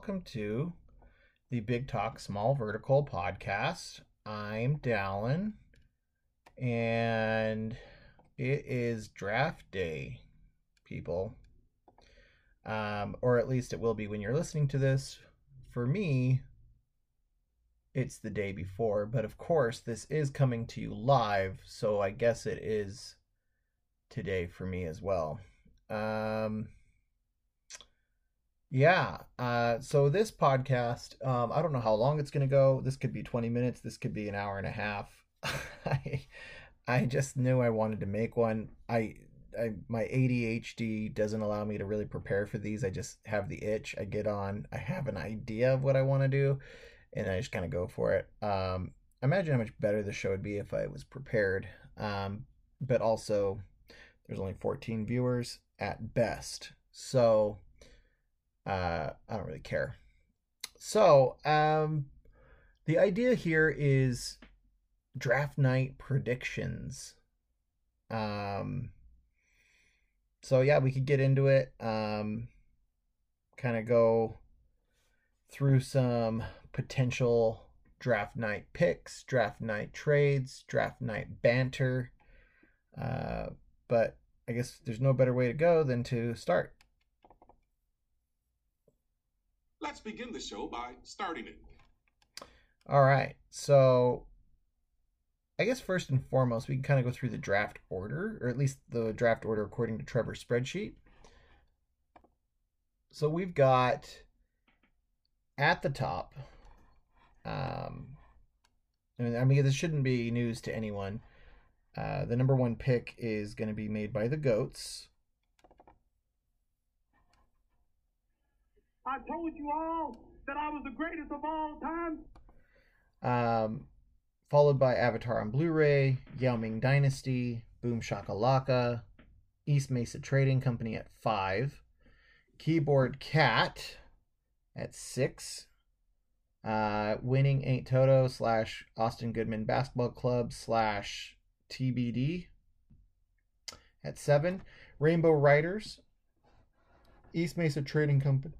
Welcome to the Big Talk Small Vertical podcast. I'm Dallin, and it is draft day, people. Um, or at least it will be when you're listening to this. For me, it's the day before, but of course, this is coming to you live, so I guess it is today for me as well. Um, yeah. Uh, so this podcast, um, I don't know how long it's going to go. This could be 20 minutes. This could be an hour and a half. I, I just knew I wanted to make one. I, I, my ADHD doesn't allow me to really prepare for these. I just have the itch. I get on. I have an idea of what I want to do, and I just kind of go for it. Um, imagine how much better the show would be if I was prepared. Um, but also, there's only 14 viewers at best, so uh, I don't really care. So, um, the idea here is draft night predictions. Um, so yeah, we could get into it. Um, kind of go through some potential draft night picks, draft night trades, draft night banter. Uh, but I guess there's no better way to go than to start. Let's begin the show by starting it. All right. So I guess first and foremost, we can kind of go through the draft order, or at least the draft order according to Trevor's spreadsheet. So we've got at the top, um, I mean, this shouldn't be news to anyone. Uh, the number one pick is going to be made by the Goats. I told you all that I was the greatest of all time. Um, followed by Avatar on Blu-ray, Yao Ming Dynasty, Boom Shakalaka, East Mesa Trading Company at five, Keyboard Cat at six, uh, Winning Ain't Toto slash Austin Goodman Basketball Club slash TBD at seven, Rainbow Riders, East Mesa Trading Company,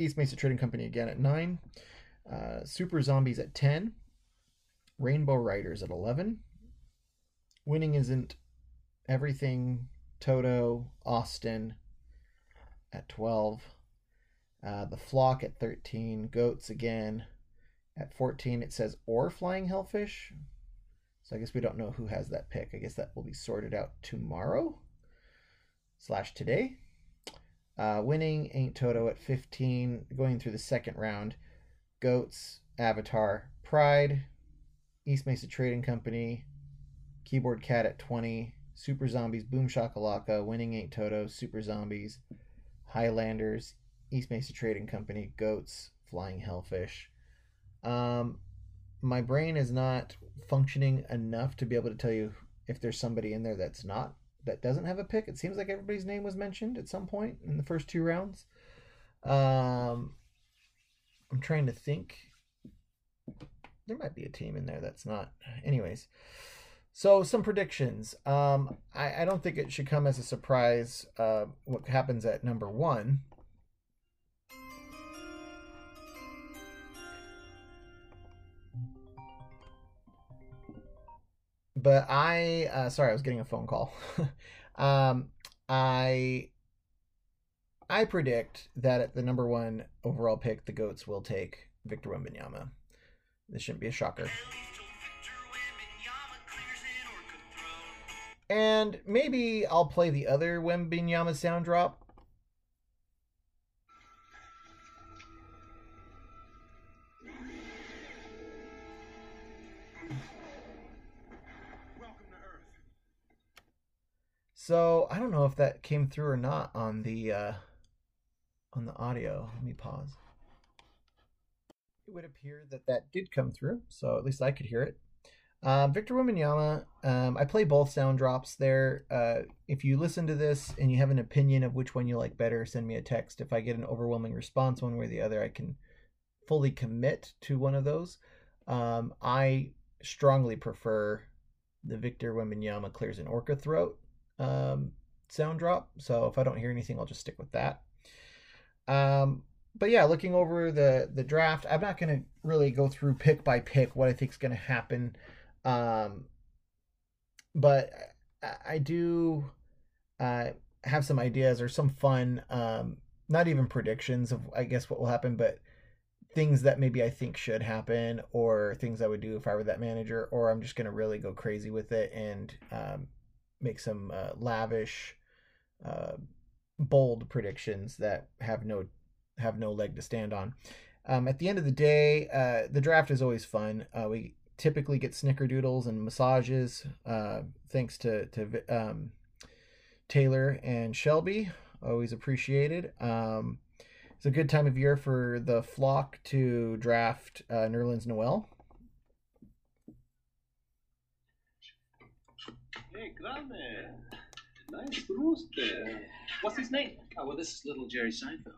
East Mesa Trading Company again at nine, uh, Super Zombies at ten, Rainbow Riders at eleven. Winning isn't everything. Toto, Austin at twelve. Uh, the Flock at 13. Goats again at 14. It says or Flying Hellfish. So I guess we don't know who has that pick. I guess that will be sorted out tomorrow slash today. Uh, winning Ain't Toto at 15. Going through the second round. Goats, Avatar, Pride, East Mesa Trading Company, Keyboard Cat at 20. Super Zombies, Boom Shakalaka, Winning Ain't Toto, Super Zombies, Highlanders, East Mesa Trading Company, Goats, Flying Hellfish. Um, my brain is not functioning enough to be able to tell you if there's somebody in there that's not that doesn't have a pick. It seems like everybody's name was mentioned at some point in the first two rounds. Um, I'm trying to think. There might be a team in there that's not. Anyways, so some predictions. Um, I, I don't think it should come as a surprise uh, what happens at number one. But I uh, sorry, I was getting a phone call. um, I I predict that at the number one overall pick, the goats will take Victor Wembanyama. This shouldn't be a shocker. And maybe I'll play the other Wembanyama sound drop. So I don't know if that came through or not on the uh, on the audio. Let me pause. It would appear that that did come through, so at least I could hear it. Um, Victor Wembanyama, um, I play both sound drops there. Uh, if you listen to this and you have an opinion of which one you like better, send me a text. If I get an overwhelming response one way or the other, I can fully commit to one of those. Um, I strongly prefer the Victor Wembanyama Clears an Orca Throat um, sound drop. So if I don't hear anything, I'll just stick with that. Um, but yeah, looking over the the draft, I'm not going to really go through pick by pick what I think is going to happen. Um, but I, I do uh, have some ideas or some fun, um, not even predictions of I guess what will happen, but things that maybe I think should happen or things I would do if I were that manager, or I'm just going to really go crazy with it and um, make some uh, lavish, uh, bold predictions that have no have no leg to stand on. Um, at the end of the day, uh, the draft is always fun. Uh, we typically get snickerdoodles and massages, uh, thanks to to um, Taylor and Shelby. Always appreciated. Um, it's a good time of year for the flock to draft uh, Nerlens Noel. Hey, grande. Nice rooster. What's his name? Oh, well, this is little Jerry Seinfeld.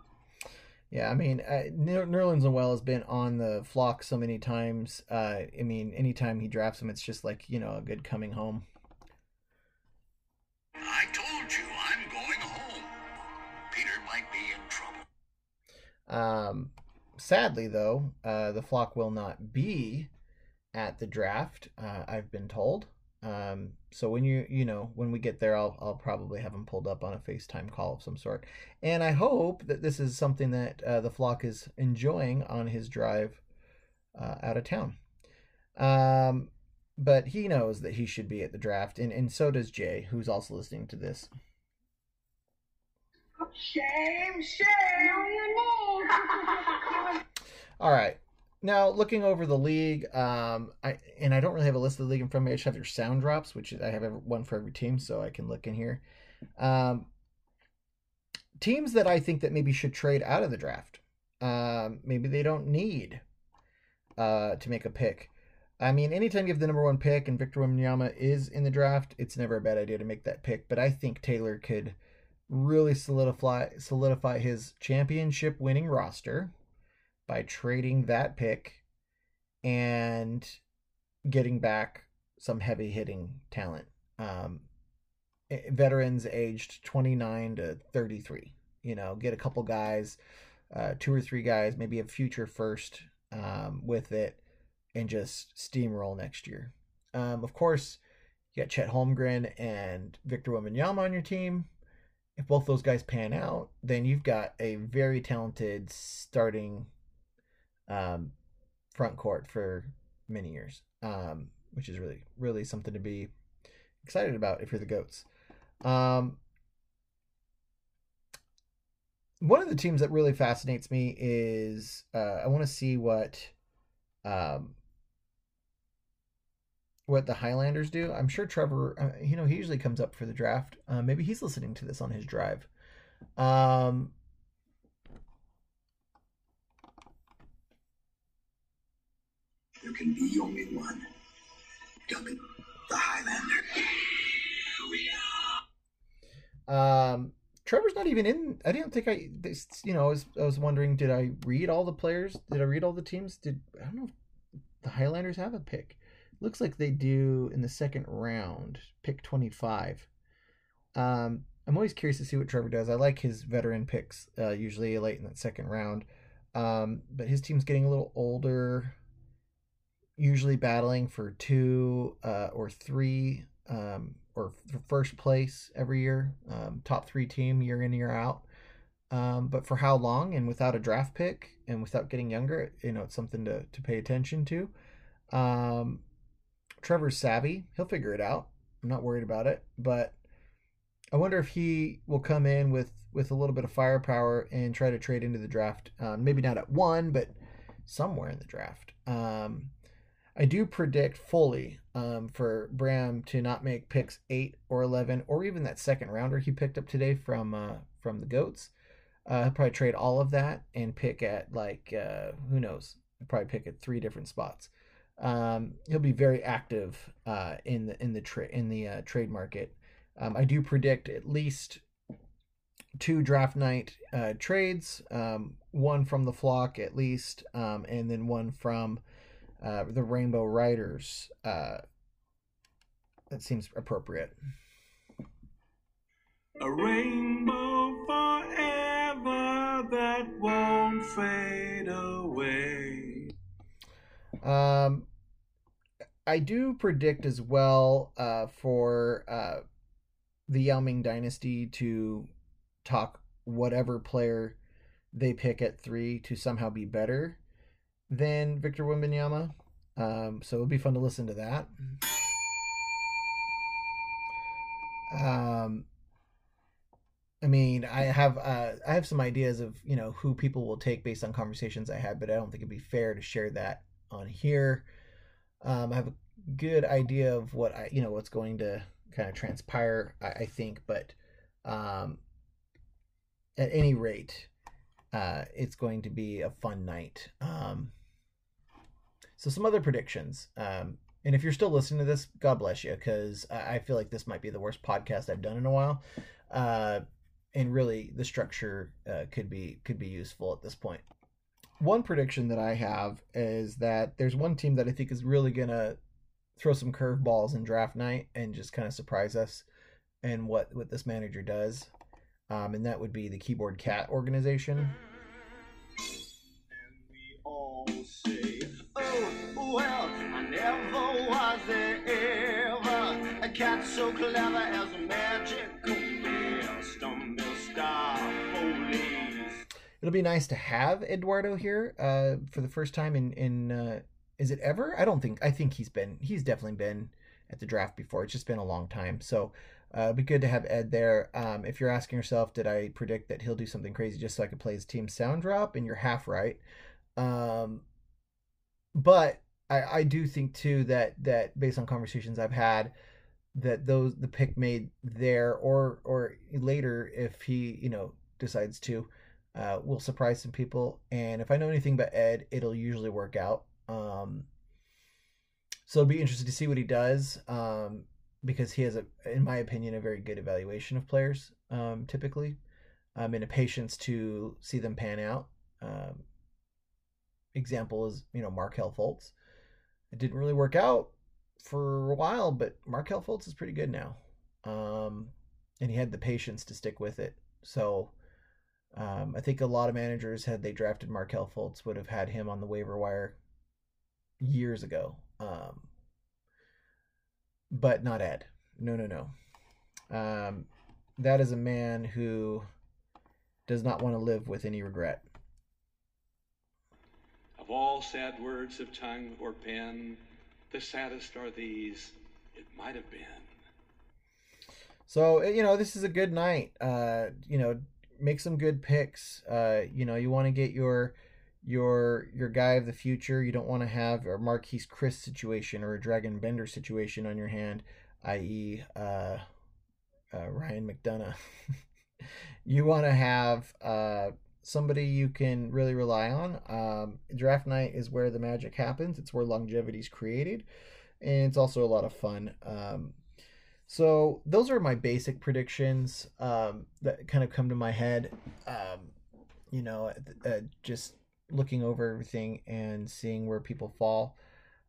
Yeah, I mean, uh, Nerlens Noel has been on the flock so many times. Uh, I mean, anytime he drafts him, it's just like, you know, a good coming home. I told you I'm going home. Peter might be in trouble. Um, sadly, though, uh, the flock will not be at the draft. Uh, I've been told. Um, so when you you know when we get there, I'll I'll probably have him pulled up on a FaceTime call of some sort. And I hope that this is something that uh, the flock is enjoying on his drive uh, out of town. Um, but he knows that he should be at the draft, and and so does Jay, who's also listening to this. Shame, shame. Know your name. All right. Now looking over the league, um, I and I don't really have a list of the league in front of me. I just have your sound drops, which I have one for every team, so I can look in here. Um, teams that I think that maybe should trade out of the draft. Um, maybe they don't need uh, to make a pick. I mean, anytime you have the number one pick and Victor Wembanyama is in the draft, it's never a bad idea to make that pick. But I think Taylor could really solidify solidify his championship winning roster by trading that pick and getting back some heavy hitting talent. Um, eh, veterans aged 29 to 33. You know, get a couple guys, uh, two or three guys, maybe a future first um, with it, and just steamroll next year. Um, of course, you got Chet Holmgren and Victor Wembanyama on your team. If both those guys pan out, then you've got a very talented starting um, front court for many years, um, which is really, really something to be excited about if you're the goats. Um, one of the teams that really fascinates me is uh, I want to see what um, what the Highlanders do. I'm sure Trevor, uh, you know, he usually comes up for the draft. Uh, maybe he's listening to this on his drive. Um, There can be only one. The Highlander. Um, Trevor's not even in. I didn't think I. This, you know, I was I was wondering, did I read all the players? Did I read all the teams? Did I don't know the Highlanders have a pick. Looks like they do in the second round, pick twenty five. Um, I'm always curious to see what Trevor does. I like his veteran picks, uh, usually late in that second round. Um, but his team's getting a little older, usually battling for two uh, or three um, or first place every year, um, top three team year in year out. Um, but for how long and without a draft pick and without getting younger, you know, it's something to to pay attention to. Um, Trevor's savvy; he'll figure it out. I'm not worried about it, but I wonder if he will come in with with a little bit of firepower and try to trade into the draft. Um, maybe not at one, but somewhere in the draft. Um, I do predict fully um, for Bram to not make picks eight or eleven, or even that second rounder he picked up today from uh, from the Goats. Uh, he'll probably trade all of that and pick at like uh, who knows? He'll probably pick at three different spots. Um, he'll be very active uh, in the in the trade in the uh, trade market. Um, I do predict at least two draft night uh, trades, um, one from the flock at least, um, and then one from uh, the Rainbow Riders. Uh, that seems appropriate. A rainbow forever that won't fade away. Um, I do predict as well uh, for uh, the Yao Ming dynasty to talk whatever player they pick at three to somehow be better than Victor Wembanyama. Um, so it'll be fun to listen to that. Um, I mean, I have uh, I have some ideas of you know who people will take based on conversations I had, but I don't think it'd be fair to share that on here. Um, I have a good idea of what I you know what's going to kind of transpire. I, I think, but um, at any rate, uh, it's going to be a fun night. Um, so some other predictions. Um, and if you're still listening to this, God bless you, because I feel like this might be the worst podcast I've done in a while. Uh, and really, the structure uh, could be could be useful at this point. One prediction that I have is that there's one team that I think is really gonna throw some curveballs in draft night and just kind of surprise us and what what this manager does, um, and that would be the Keyboard Cat organization. Cat so clever as a Mr. It'll be nice to have Eduardo here uh, for the first time in in uh, is it ever? I don't think I think he's been he's definitely been at the draft before. It's just been a long time, so uh, it'd be good to have Ed there. Um, if you're asking yourself, did I predict that he'll do something crazy just so I could play his team sound drop? And you're half right. Um, but I, I do think too that that based on conversations I've had, that those the pick made there or or later if he you know decides to, uh, will surprise some people. And if I know anything about Ed, it'll usually work out. Um, so it'll be interesting to see what he does. Um, because he has a, in my opinion, a very good evaluation of players. Um, typically, um, and a patience to see them pan out. Um, example is you know Markelle Fultz. It didn't really work out for a while, but Markelle Fultz is pretty good now. Um, and he had the patience to stick with it. So um, I think a lot of managers, had they drafted Markelle Fultz, would have had him on the waiver wire years ago. Um, but not Ed. No, no, no. Um, that is a man who does not want to live with any regret. Of all sad words of tongue or pen, the saddest are these. It might have been. So you know, this is a good night. Uh, you know, make some good picks. Uh, you know, you want to get your your your guy of the future. You don't want to have a Marquese Chriss situation or a Dragan Bender situation on your hand, i.e., uh, uh, Ryan McDonough. you want to have uh, somebody you can really rely on. Um, draft night is where the magic happens. It's where longevity is created, and it's also a lot of fun. Um, so those are my basic predictions um, that kind of come to my head. Um, you know, uh, just looking over everything and seeing where people fall.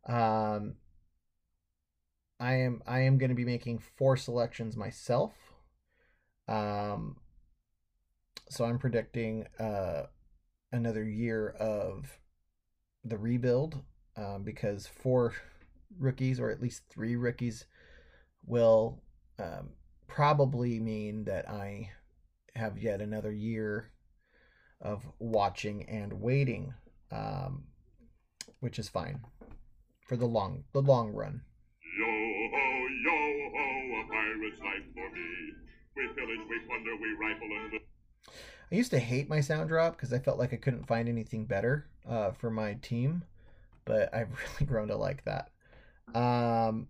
Um, I am I am going to be making four selections myself. Um, so I'm predicting uh, another year of the rebuild um, because four rookies or at least three rookies will um, probably mean that I have yet another year of watching and waiting, um, which is fine for the long the long run. Yo ho, yo ho, a pirate's life for me. We pillage, we plunder, we rifle and. I used to hate my sound drop because I felt like I couldn't find anything better uh, for my team, but I've really grown to like that. Um,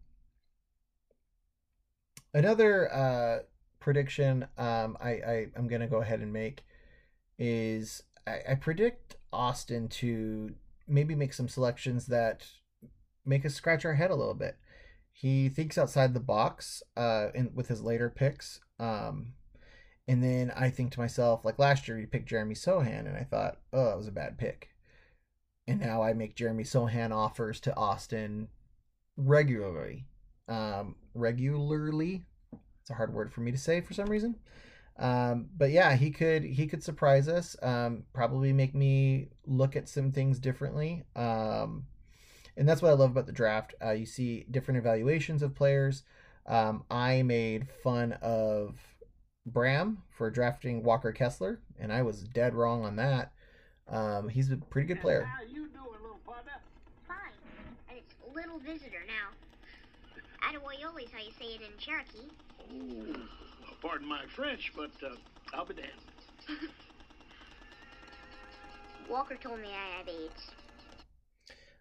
another uh, prediction um, I, I I'm gonna go ahead and make is I, I predict Austin to maybe make some selections that make us scratch our head a little bit. He thinks outside the box uh, in, with his later picks. Um, and then I think to myself, like last year, you picked Jeremy Sochan, and I thought, oh, that was a bad pick. And now I make Jeremy Sochan offers to Austin regularly. Um, regularly. It's a hard word for me to say for some reason. Um, but yeah, he could he could surprise us. Um, probably make me look at some things differently. Um, and that's what I love about the draft. Uh, you see different evaluations of players. Um, I made fun of Bram for drafting Walker Kessler, and I was dead wrong on that. Um, he's a pretty good player. How you doing, little partner? Fine. And it's little visitor now. Adewoyole is how you say it in Cherokee. Ooh, pardon my French, but uh, I'll be damned. Walker told me I have AIDS.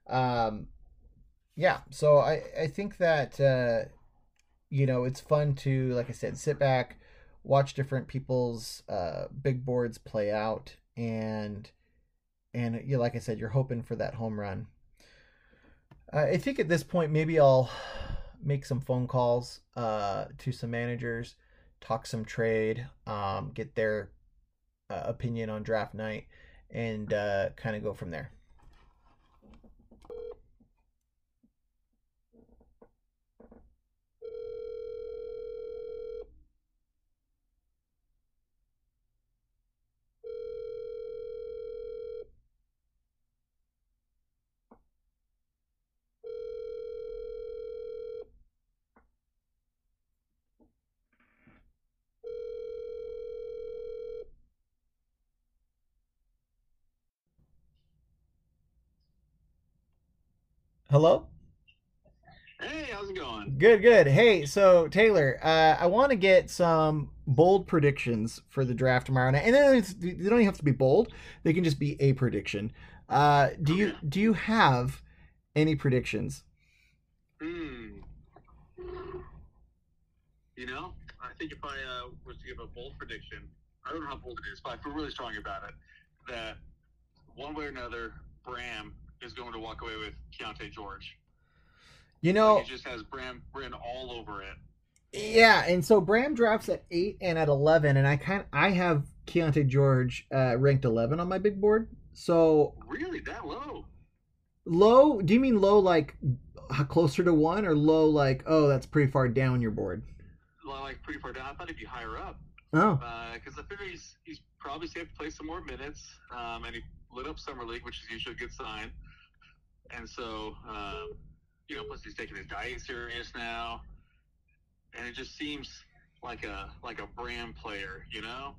um yeah so i i think that uh you know it's fun to like i said sit back watch different people's uh big boards play out and and you like i said you're hoping for that home run. Uh, i think at this point maybe i'll make some phone calls uh to some managers talk some trade um get their uh, opinion on draft night and uh kind of go from there hello Hey, how's it going? Good, good. Hey, so Taylor, uh, I want to get some bold predictions for the draft tomorrow night, and then it's, they don't even have to be bold; they can just be a prediction. Uh, do you do you have any predictions? Hmm. You know, I think if I uh, was to give a bold prediction, I don't know how bold it is, but I feel really strong about it. That one way or another, Bram is going to walk away with Keyonte George. You know, He just has Bram written all over it. yeah. And so Bram drafts at eight and at eleven, and I kind I have Keyonte George uh, ranked eleven on my big board. So Really, that low? low? Do you mean low like closer to one, or low like oh that's pretty far down your board? Well, Like pretty far down. I thought he'd be higher up Oh, because I figure he's he's probably safe to play some more minutes, um, and he lit up summer league, which is usually a good sign. And so, um, you know, plus he's taking his diet serious now, and it just seems like a like a Bram player, you know?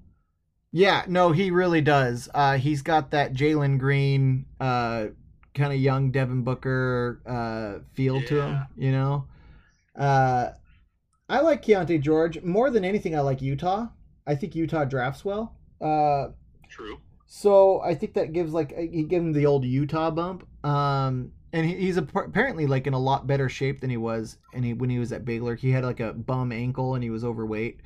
Yeah, no, he really does. Uh, he's got that Jalen Green, uh, kind of young Devin Booker uh, feel to him, you know. Uh, I like Keyonte George more than anything. I like Utah. I think Utah drafts well. Uh, True. so I think that gives like he gave him the old Utah bump. Um, and he's apparently like in a lot better shape than he was, and he when he was at Baylor, he had like a bum ankle and he was overweight.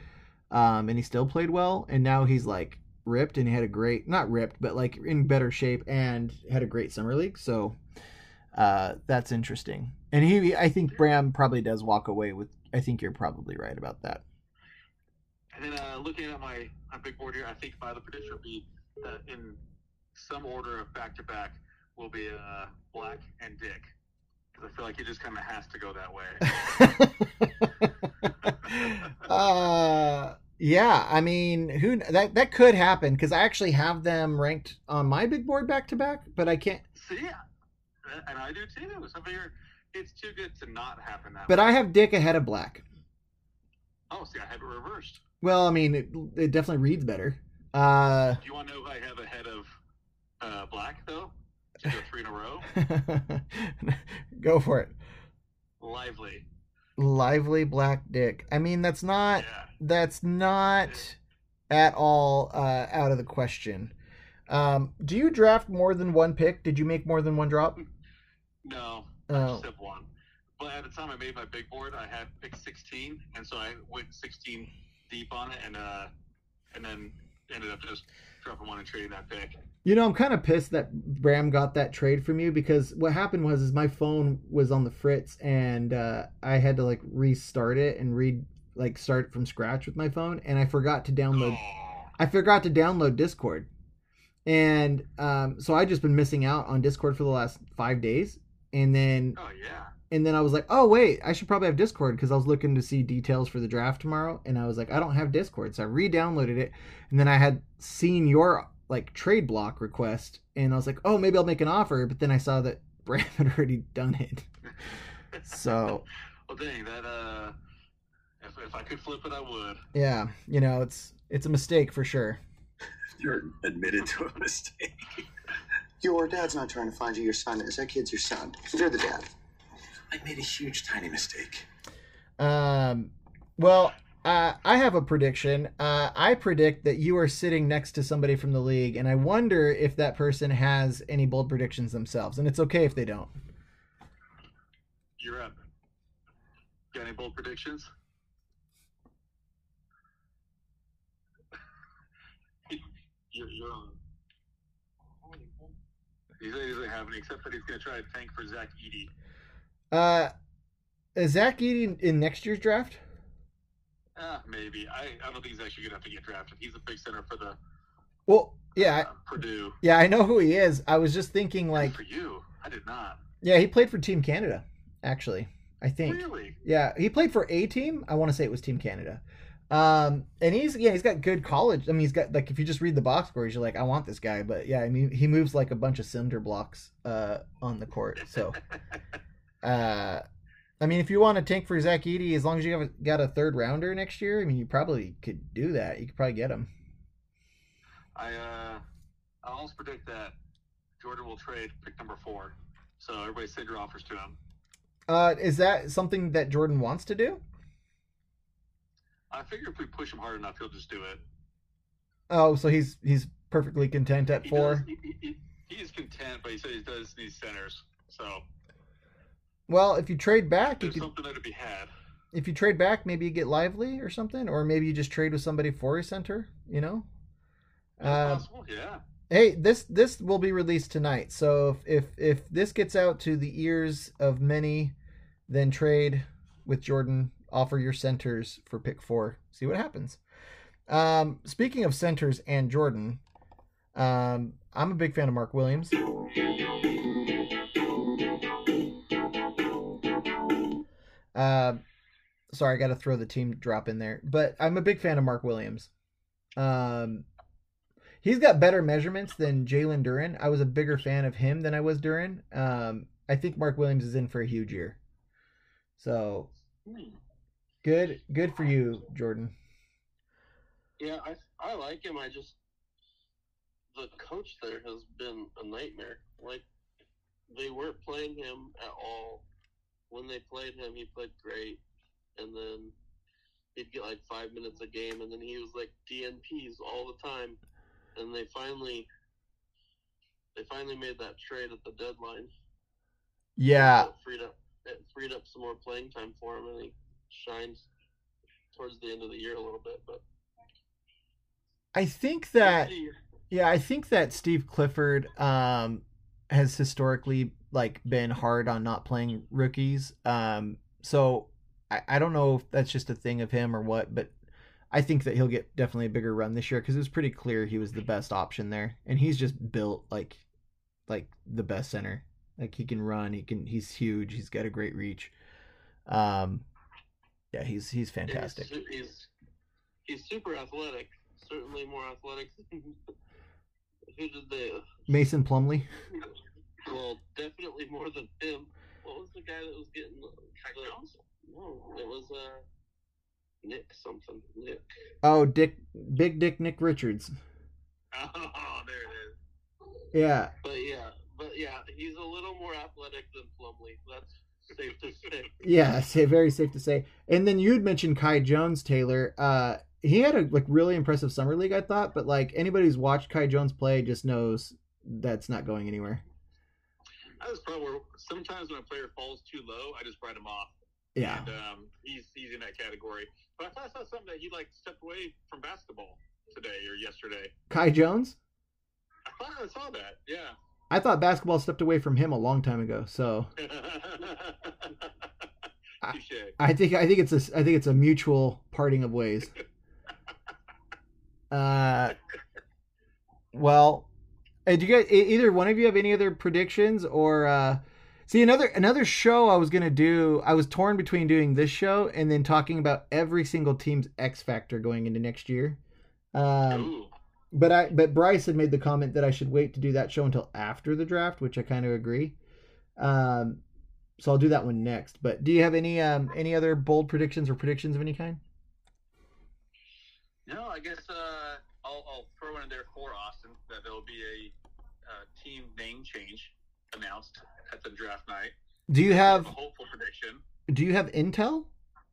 Um, and he still played well, and now he's like ripped and he had a great not ripped, but like in better shape and had a great summer league. So uh, that's interesting. And he, I think Bram probably does walk away with. I think you're probably right about that. And then uh, looking at my, my big board here, I think my other prediction would be that in some order of back to back will be uh, Black and Dick. Because I feel like it just kind of has to go that way. uh yeah i mean who that that could happen because i actually have them ranked on my big board back to back but i can't See. And I do too. So I figure it's too good to not happen that but way. i have dick ahead of black Oh, see, I have it reversed. well i mean it, it definitely reads better uh Do you want to know who I have ahead of uh, Black, though? Three in a row? go for it Lively. lively black dick i mean that's not Yeah. that's not at all uh out of the question um do you draft more than one pick did you make more than one drop No, I Oh. just have one. But at the time I made my big board, I had pick 16, and so I went 16 deep on it, and uh, and then ended up just dropping one and trading that pick. You know, I'm kind of pissed that Bram got that trade from you because what happened was is my phone was on the fritz and uh, I had to like restart it and read like start from scratch with my phone and I forgot to download Oh, I forgot to download Discord. And um, so I just been missing out on Discord for the last five days. And then oh yeah. And then I was like, oh wait, I should probably have Discord because I was looking to see details for the draft tomorrow, and I was like, I don't have Discord, so I re-downloaded it, and then I had seen your like trade block request, and I was like, oh maybe I'll make an offer, but then I saw that Bram had already done it, so Well, dang that. Uh, if, if I could flip it, I would. yeah, you know it's it's a mistake for sure. You're admitted to a mistake. Your dad's not trying to find you your son is. That kid's your son. You're the dad. I made a huge, tiny mistake. Um, well, uh, I have a prediction. Uh, I predict that you are sitting next to somebody from the league, and I wonder if that person has any bold predictions themselves. And it's okay if they don't. You're up. Got any bold predictions? you're, you're on. He he doesn't have any, except that he's going to try to tank for Zach Edey. Uh, is Zach Edey in next year's draft? Ah, maybe. I, I don't think he's actually going to have to get drafted. He's a big center for the Well, yeah, I- uh, Purdue. yeah, I know who he is. I was just thinking, like, for you, I did not. yeah, he played for Team Canada, actually. I think. Really? Yeah, he played for a team. I want to say it was Team Canada. Um, and he's yeah, he's got good college. I mean, he's got like if you just read the box scores, you're like, I want this guy. But yeah, I mean, he moves like a bunch of cinder blocks uh on the court. So, uh, I mean, if you want to tank for Zach Edey, as long as you have got a third rounder next year, I mean, you probably could do that. You could probably get him. I uh, I almost predict that Jordan will trade pick number four. So everybody send your offers to him. Uh, is that something that Jordan wants to do? I figure if we push him hard enough, he'll just do it. Oh, so he's he's perfectly content at He four. does- he, he, he, he is content, but he says he does need centers. So Well, if you trade back, you could something there to be had. if you trade back, maybe you get lively or something, or maybe you just trade with somebody for a center. You know. Uh, possible, yeah. hey, this this will be released tonight. So if, if if this gets out to the ears of many, then trade with Jordan. Offer your centers for pick four. See what happens. Um, speaking of centers and Jordan, um, I'm a big fan of Mark Williams. Uh, sorry, I got to throw the team drop in there, but I'm a big fan of Mark Williams. Um, he's got better measurements than Jalen Duren. I was a bigger fan of him than I was Duran. Um, I think Mark Williams is in for a huge year. So good, good for you, Jordan. Yeah, I I like him. I just the coach there has been a nightmare. Like they weren't playing him at all. When they played him, he played great, and then he'd get like five minutes a game, and then he was like DNPs all the time. And they finally they finally made that trade at the deadline. Yeah, It freed up it freed up some more playing time for him, and he shines towards the end of the year a little bit. But I think that yeah, I think that Steve Clifford um has historically like been hard on not playing rookies. Um so I, I don't know if that's just a thing of him or what, but I think that he'll get definitely a bigger run this year because it was pretty clear he was the best option there, and he's just built like like the best center. Like he can run, he can he's huge, he's got a great reach. Um, yeah, he's he's fantastic. He's, he's he's super athletic. Certainly more athletic than who did they? Mason Plumlee. Well, definitely more than him. What was the guy that was getting? The, no, it was uh Nick something. Nick. Oh, Dick, Big Dick Nick Richards. Oh, there it is. Yeah, But yeah, but yeah, he's a little more athletic than Plumlee. That's safe to say. yeah, say very safe to say. And then you'd mentioned Kai Jones, Taylor. Uh, he had a like really impressive summer league, I thought. But like anybody who's watched Kai Jones play just knows that's not going anywhere. I was probably where sometimes when a player falls too low, I just write him off. Yeah, And um, he's he's in that category. But I thought I saw something that he like stepped away from basketball today or yesterday. Kai Jones. I thought I saw that. Yeah. I thought basketball stepped away from him a long time ago. So Touche. I think I think it's a I think it's a mutual parting of ways. Uh, well, do you guys either one of you have any other predictions or uh, See another another show I was gonna do. I was torn between doing this show and then talking about every single team's X factor going into next year. Um, but I but Bryce had made the comment that I should wait to do that show until after the draft, which I kind of agree. Um, so I'll do that one next. But do you have any um any other bold predictions or predictions of any kind? No, I guess uh, I'll, I'll throw in there for Austin that there will be a uh, team name change announced at the draft night. Do you have a hopeful prediction. do you have intel,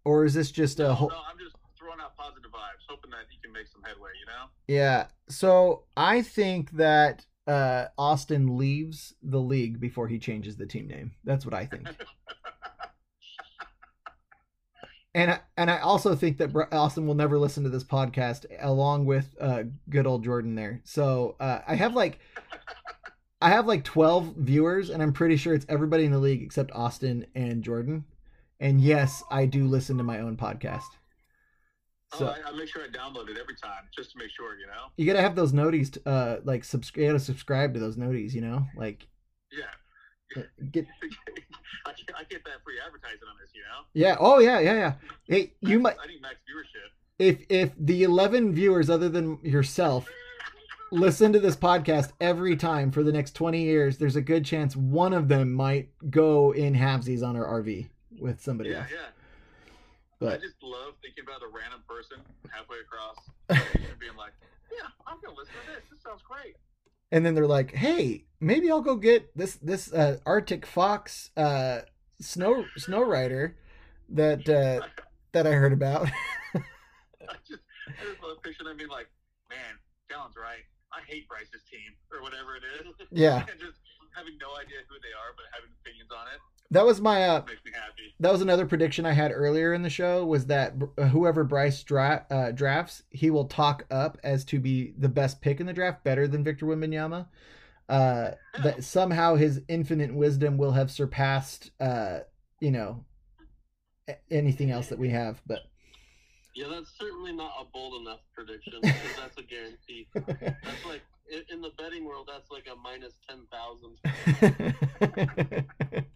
or is this just a whole? No, I'm just throwing out positive vibes, hoping that he can make some headway. You know? Yeah. So I think that uh, Austin leaves the league before he changes the team name. That's what I think. and I, and I also think that Austin will never listen to this podcast, along with uh, good old Jordan there. So uh, I have like. I have like 12 viewers, and I'm pretty sure it's everybody in the league except Austin and Jordan. And yes, I do listen to my own podcast. So oh, I, I make sure I download it every time just to make sure. You know? you gotta have those noties, uh, like subscribe. You gotta subscribe to those noties, you know, like Yeah. Get. I get, I get that free advertising on this. You know? Yeah. Oh yeah, yeah, yeah. Hey, you might I need max viewership. if if the 11 viewers other than yourself listen to this podcast every time for the next 20 years, there's a good chance one of them might go in halvesies on our RV with somebody Yeah, else. yeah. But I just love thinking about a random person halfway across and being like, "Yeah, I'm gonna listen to this. This sounds great." and then they're like, "Hey, maybe I'll go get this this uh, Arctic Fox uh, snow snow rider that uh, that I heard about." I just, I just love picturing them being like, "Man, Dallin's right. I hate Bryce's team or whatever it is." Yeah. and just having no idea who they are, but having opinions on it that was my uh, makes me happy. that was another prediction I had earlier in the show was that uh, whoever Bryce dra- uh, drafts, he will talk up as to be the best pick in the draft, better than Victor Wembanyama. Uh, that somehow his infinite wisdom will have surpassed, uh, you know, anything else that we have. But Yeah, that's certainly not a bold enough prediction because that's a guarantee. That's like in, in the betting world, that's like a minus ten thousand.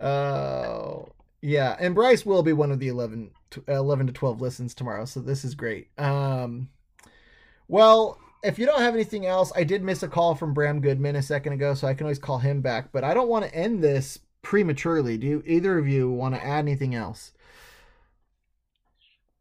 Oh, yeah. And Bryce will be one of the 11 to, 11 to 12 listens tomorrow. So this is great. Um, well, if you don't have anything else, I did miss a call from Bram Goodman a second ago, so I can always call him back. But I don't want to end this prematurely. Do either of you want to add anything else?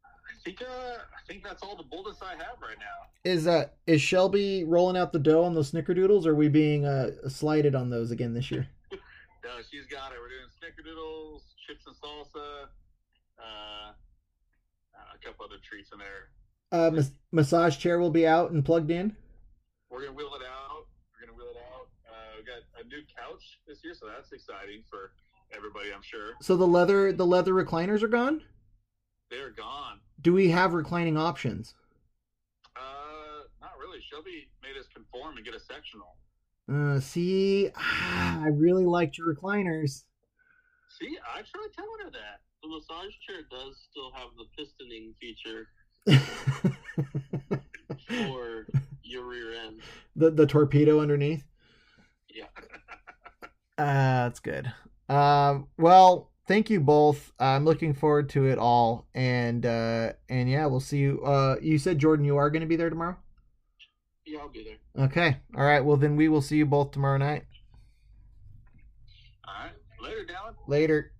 I think, uh, I think that's all the boldest I have right now. Is uh is Shelby rolling out the dough on those snickerdoodles? Or are we being uh slighted on those again this year? No, she's got it. We're doing snickerdoodles, chips and salsa, uh, a couple other treats in there. Uh, mas- massage chair will be out and plugged in. We're gonna wheel it out. We're gonna wheel it out. Uh, we got a new couch this year, so that's exciting for everybody, I'm sure. So the leather the leather recliners are gone. They're gone. Do we have reclining options? Uh, not really. Shelby made us conform and get a sectional. Uh, see, ah, I really liked your recliners. See, I tried telling her that. The massage chair does still have the pistoning feature for your rear end. the the torpedo underneath. Yeah. Ah, that's good. Um, well, thank you both. I'm looking forward to it all, and uh, and yeah, we'll see you. Uh, you said Jordan, you are going to be there tomorrow. Yeah, I'll be there. Okay. All right. Well, then we will see you both tomorrow night. All right. Later, Dallin. Later.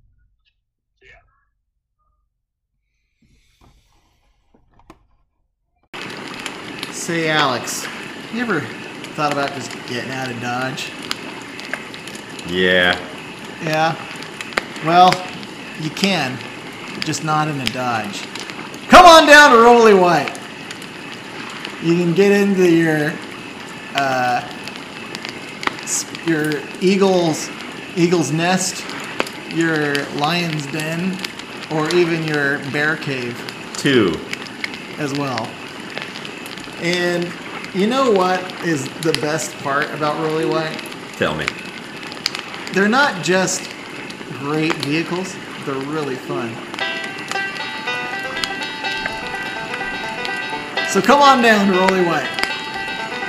Say, Alex, you ever thought about just getting out of Dodge? Yeah. Yeah. Well, you can, just not in a Dodge. Come on down to Rolly White. You can get into your uh, your Eagles Eagles Nest, your Lion's Den, or even your Bear Cave Two. as well. And you know what is the best part about Rolly White? Tell me. They're not just great vehicles, they're really fun. So come on down to Rolly White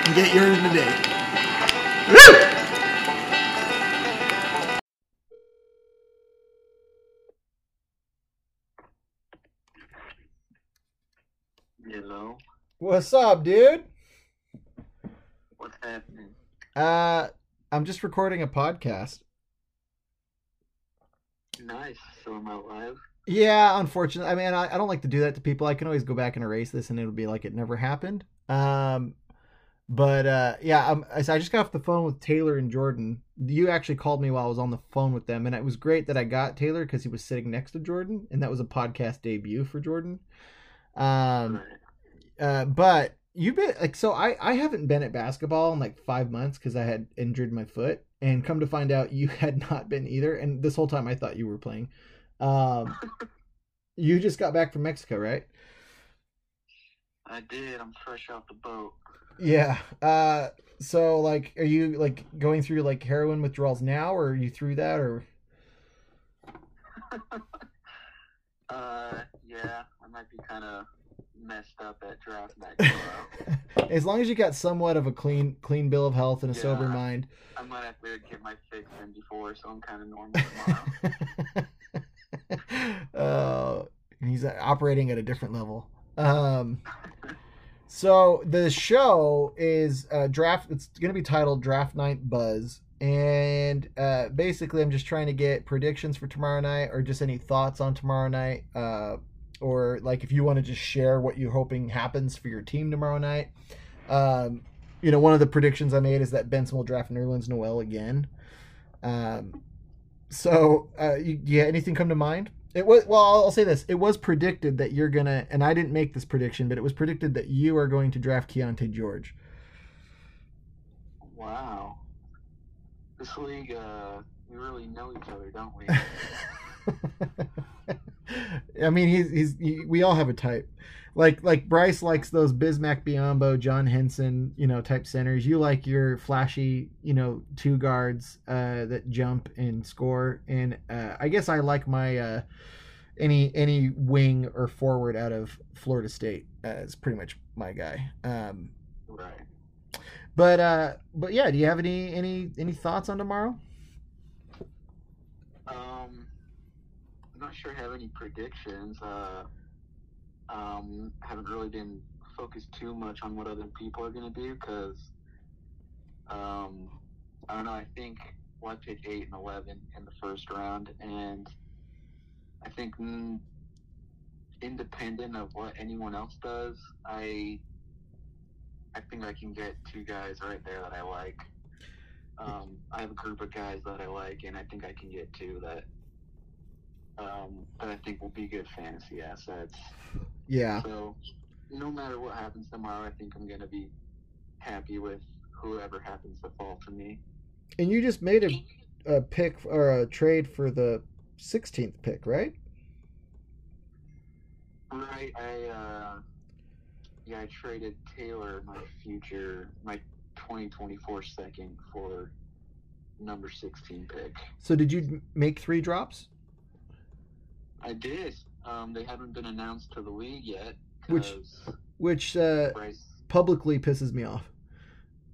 and get yours today. Woo! What's up, dude? What's happening? Uh, I'm just recording a podcast. Nice. So am I live? Yeah, unfortunately. I mean, I, I don't like to do that to people. I can always go back and erase this, and it'll be like it never happened. Um, but uh, yeah, um, I, I just got off the phone with Taylor and Jordan. You actually called me while I was on the phone with them, and it was great that I got Taylor because he was sitting next to Jordan, and that was a podcast debut for Jordan. Um, uh, but you've been like so I I haven't been at basketball in like five months because I had injured my foot, and come to find out you had not been either. And this whole time I thought you were playing. Um, you just got back from Mexico, right? I did. I'm fresh off the boat. Yeah. Uh, so like, are you like going through like heroin withdrawals now, or are you through that, or? Uh, yeah, I might be kind of messed up at draft night. As long as you got somewhat of a clean clean bill of health and a sober mind. I might have to get my fix in before, so I'm kind of normal tomorrow. uh, he's operating at a different level. Um, so the show is uh, draft. It's going to be titled Draft Night Buzz, and uh, basically, I'm just trying to get predictions for tomorrow night, or just any thoughts on tomorrow night, uh, or like if you want to just share what you're hoping happens for your team tomorrow night. Um, you know, one of the predictions I made is that Benson will draft Nerlens Noel again. Um, so, uh, you, yeah, anything come to mind? It was well. I'll, I'll say this: it was predicted that you're gonna, and I didn't make this prediction, but it was predicted that you are going to draft Keyonte George. wow. This league, uh, we really know each other, don't we? I mean, he's he's he, we all have a type. Like like Bryce likes those Bismack Biyombo, John Henson, you know, type centers. You like your flashy, you know, two guards uh, that jump and score. And uh, I guess I like my uh, any any wing or forward out of Florida State. Uh, is pretty much my guy. Um, right. but uh, but yeah, do you have any any any thoughts on tomorrow? Um, not sure I have any predictions. Uh, um, haven't really been focused too much on what other people are going to do because, um, I don't know. I think well, I picked eight and eleven in the first round, and I think mm, independent of what anyone else does, I I think I can get two guys right there that I like. Um, I have a group of guys that I like, and I think I can get two that um, that I think will be good fantasy assets. Yeah. So, no matter what happens tomorrow, I think I'm going to be happy with whoever happens to fall to me. And you just made a, a pick or a trade for the 16th pick, right? Right. I uh, yeah, I traded Taylor my future my 2024 second for number 16 pick. So did you make three drops? I did. Um, they haven't been announced to the league yet. Which which uh, publicly pisses me off.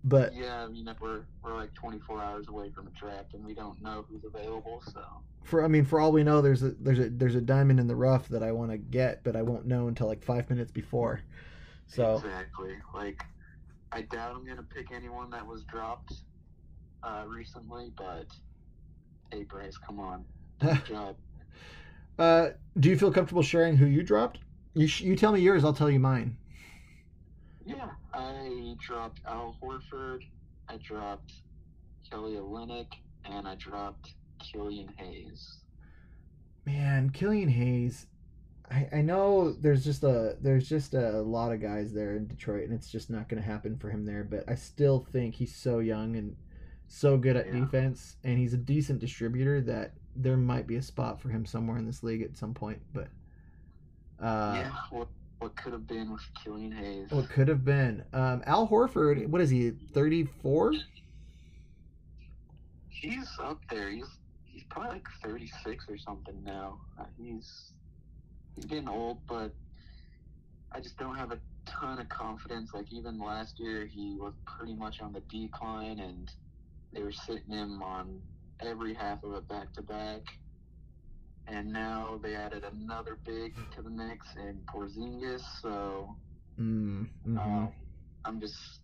But yeah, I mean we're we're like 24 hours away from a draft, and we don't know who's available. So for I mean, for all we know, there's a there's a there's a diamond in the rough that I want to get, but I won't know until like five minutes before. So exactly, like I doubt I'm gonna pick anyone that was dropped uh, recently, but hey, Bryce, come on, good job. Uh, do you feel comfortable sharing who you dropped? You sh- you tell me yours, I'll tell you mine. Yeah, I dropped Al Horford, I dropped Kelly Olynyk, and I dropped Killian Hayes. Man, Killian Hayes. I, I know there's just a there's just a lot of guys there in Detroit, and it's just not going to happen for him there. But I still think he's so young and so good at Yeah. defense, and he's a decent distributor that there might be a spot for him somewhere in this league at some point. But uh, yeah, what what could have been with Killian Hayes? what could have been um, Al Horford? What is he? Thirty four? He's up there. He's he's probably like 36 or something now. Uh, he's he's getting old, but I just don't have a ton of confidence. Like even last year, he was pretty much on the decline, and they were sitting him on every half of it back to back. And now they added another big to the mix in Porzingis, so Mm, mhm. Uh, I'm just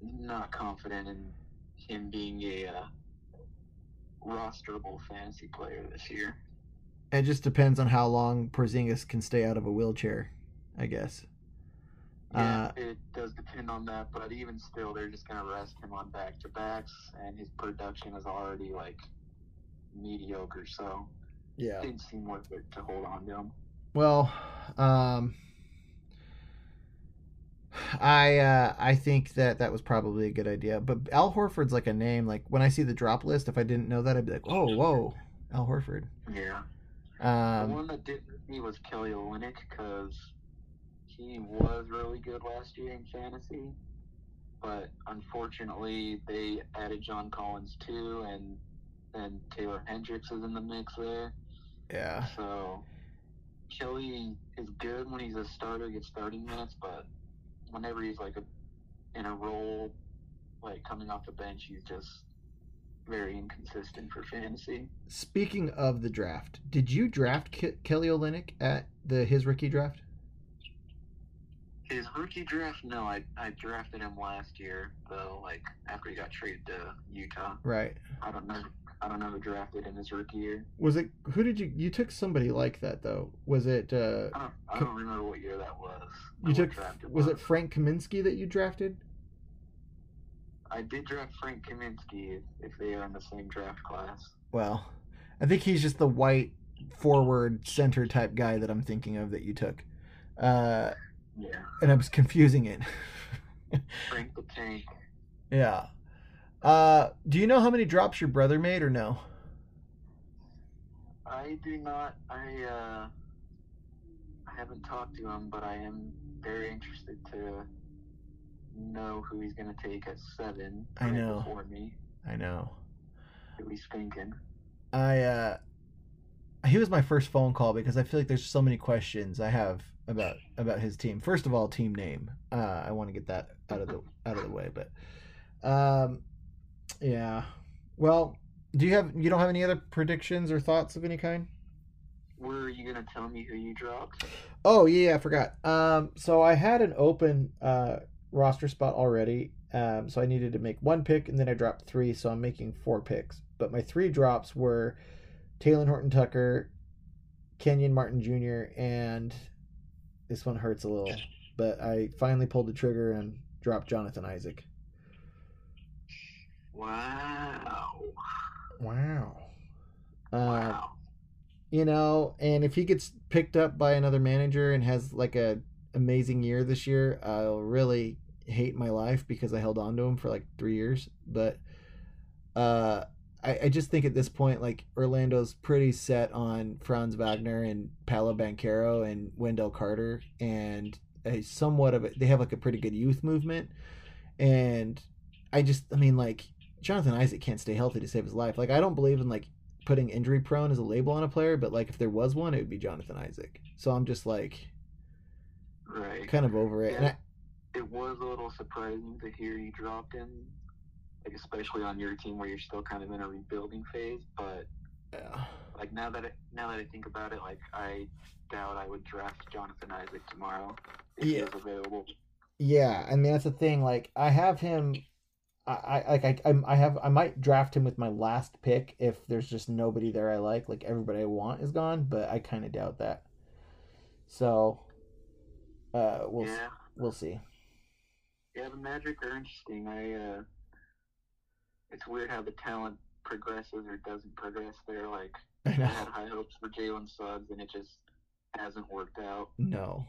not confident in him being a uh, rosterable fantasy player this year. It just depends on how long Porzingis can stay out of a wheelchair, I guess. Yeah, Uh, it does depend on that, but even still, they're just gonna rest him on back to backs, and his production is already like mediocre. So Yeah. it didn't seem worth it to hold on to him. Well, um, I uh, I think that that was probably a good idea. But Al Horford's like a name. Like when I see the drop list, if I didn't know that, I'd be like, "Whoa, whoa, Al Horford." Yeah. Um, the one that didn't me was Kelly Olynyk because he was really good last year in fantasy, but unfortunately they added John Collins too, and then Taylor Hendricks is in the mix there. Yeah. So Kelly is good when he's a starter, gets starting minutes, but whenever he's like a in a role, like coming off the bench, he's just very inconsistent for fantasy. Speaking of the draft, did you draft Ke- Kelly Olynyk at the his rookie draft? His rookie draft, no, I I drafted him last year though. Like after he got traded to Utah. Right. I don't know. I don't know who drafted him his rookie year. Was it who did you you took somebody like that though? Was it uh I don't. I don't remember what year that was. you took was it Frank Kaminsky that you drafted? I did draft Frank Kaminsky if, if they are in the same draft class. Well, I think he's just the white forward center type guy that I'm thinking of that you took. Uh Yeah. and I was confusing it. Frank the Tank. yeah. Uh do you know how many drops your brother made or no? I do not. I uh, I haven't talked to him, but I am very interested to know who he's going to take at seven. I know. Before me, I know. who he's thinking. I uh he was my first phone call because I feel like there's so many questions I have about about his team. First of all, team name. Uh I want to get that out of the out of the way, but um yeah. Well, do you have you don't have any other predictions or thoughts of any kind? Were you going to tell me who you dropped? Oh yeah, I forgot. Um, so I had an open uh, roster spot already. Um, so I needed to make one pick, and then I dropped three. So I'm making four picks. But my three drops were Talen Horton Tucker, Kenyon Martin Jr., and this one hurts a little, but I finally pulled the trigger and dropped Jonathan Isaac. Wow. Wow. Uh, You know, and if he gets picked up by another manager and has like a amazing year this year, I'll really hate my life because I held on to him for like three years. But uh, I, I just think at this point, like Orlando's pretty set on Franz Wagner and Paolo Banchero and Wendell Carter, and a somewhat of it. They have like a pretty good youth movement, and I just, I mean, like Jonathan Isaac can't stay healthy to save his life. Like I don't believe in like putting injury prone as a label on a player, but like if there was one, it would be Jonathan Isaac. So I'm just like Right. kind of over it. And Yeah. I, It was a little surprising to hear you dropped him, like especially on your team where you're still kind of in a rebuilding phase. But yeah. like now that it, now that I think about it, like I doubt I would draft Jonathan Isaac tomorrow if he Yeah. was available. Yeah, I mean that's the thing. Like I have him. I I like I I'm- I have I might draft him with my last pick if there's just nobody there I like. Like everybody I want is gone, but I kind of doubt that. So, uh, we'll Yeah. we'll see. Yeah, the Magic are interesting. I uh, it's weird how the talent progresses or doesn't progress there. Like I I had high hopes for Jalen Suggs, and it just hasn't worked out. No,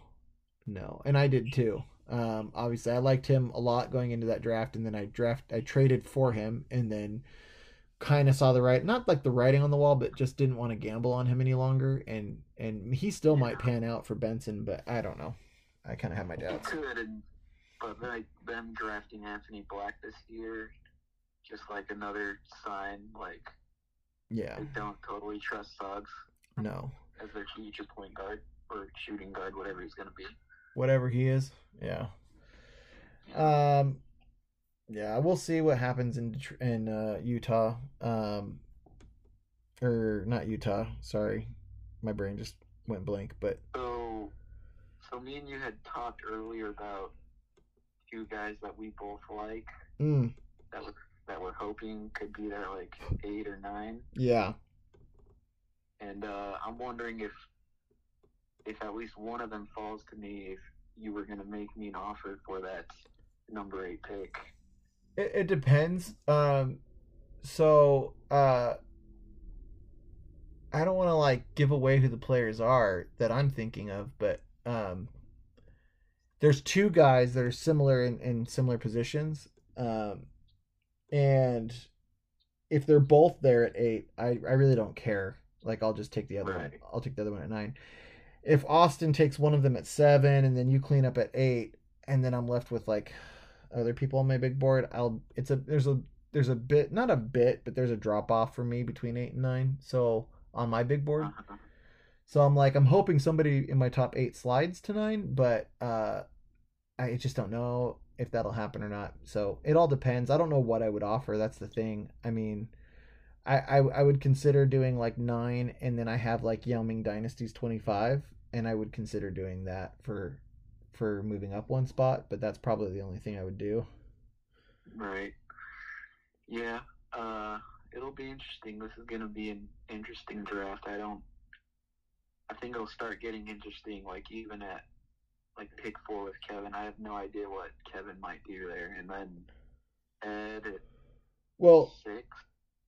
no, and I did too. Um, obviously, I liked him a lot going into that draft, and then I draft I traded for him, and then kind of saw the right not like the writing on the wall, but just didn't want to gamble on him any longer, and and he still might pan out for Benson, but I don't know. I kind of have my He doubts. could, and, but like them drafting Anthony Black this year, just like another sign, like Yeah, they don't totally trust Suggs no, as their future point guard or shooting guard, whatever he's gonna be. whatever he is, yeah. Um, yeah, we'll see what happens in in uh, Utah. Um, or not Utah. Sorry, my brain just went blank. But So, So me and you had talked earlier about two guys that we both like Mm, that were that we're hoping could be there like eight or nine, yeah. and uh, I'm wondering if if at least one of them falls to me, if you were gonna make me an offer for that number eight pick. It, it depends. Um, so uh, I don't want to like give away who the players are that I'm thinking of, but um, there's two guys that are similar in, in similar positions, um, and if they're both there at eight, I I really don't care. Like I'll just take the other one. I'll take the other one at nine. If Austin takes one of them at seven, and then you clean up at eight, and then I'm left with like other people on my big board, I'll it's a there's a there's a bit not a bit, but there's a drop off for me between eight and nine. So on my big board. So I'm like I'm hoping somebody in my top eight slides to nine, but uh I just don't know if that'll happen or not. So it all depends. I don't know what I would offer. That's the thing. I mean, I I, I would consider doing like nine, and then I have like Yao Ming Dynasty's twenty five, and I would consider doing that for for moving up one spot. But that's probably the only thing I would do. Right. Yeah. Uh, it'll be interesting. This is gonna be an interesting draft. I don't. I think it'll start getting interesting. Like even at like pick four with Kevin, I have no idea what Kevin might do there, and then Ed at Well, six.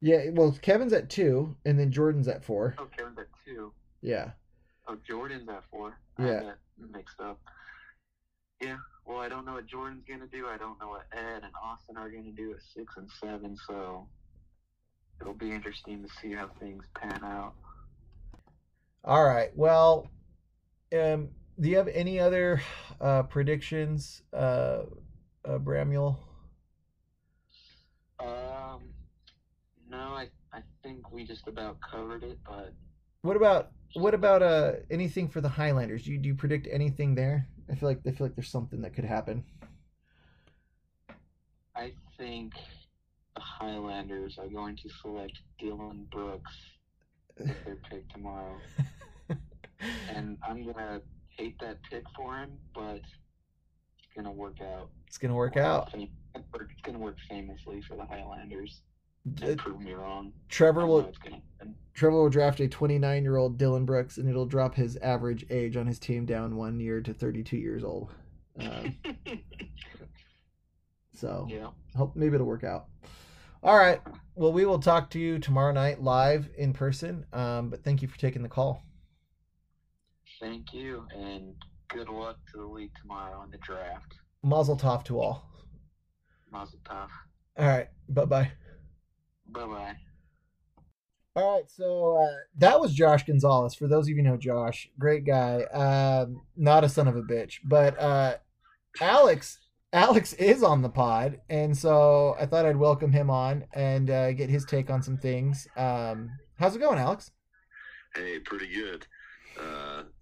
yeah. Well, Kevin's at two, and then Jordan's at four. Oh, Kevin's at two. Yeah. Oh, Jordan's at four. Yeah. mixed up. Yeah. Well, I don't know what Jordan's gonna do. I don't know what Ed and Austin are gonna do at six and seven. So it'll be interesting to see how things pan out. All right. Well, um, do you have any other uh, predictions, uh, uh, Bramule? Um, no, I I think we just about covered it, but What about what about uh anything for the Highlanders? Do you, do you predict anything there? I feel like I feel like there's something that could happen. I think the Highlanders are going to select Dillon Brooks as their pick tomorrow. and I'm gonna hate that pick for him, but it's gonna work out. It's gonna work out. It's gonna work famously for the Highlanders. Uh, And prove me wrong. Trevor will it's gonna happen. Trevor will draft a 29 year old Dillon Brooks, and it'll drop his average age on his team down one year to 32 years old. Um, so Yeah. hope maybe it'll work out. All right. Well, we will talk to you tomorrow night live in person. Um, but thank you for taking the call. Thank you, and good luck to the league tomorrow in the draft. Mazel tov to all. Mazel tov. All right. Bye bye. Bye bye. All right, so uh, that was Josh Gonzalez. For those of you who know Josh, great guy, um, not a son of a bitch. But uh, Alex, Alex is on the pod, and so I thought I'd welcome him on and uh, get his take on some things. Um, how's it going, Alex? Hey, pretty good.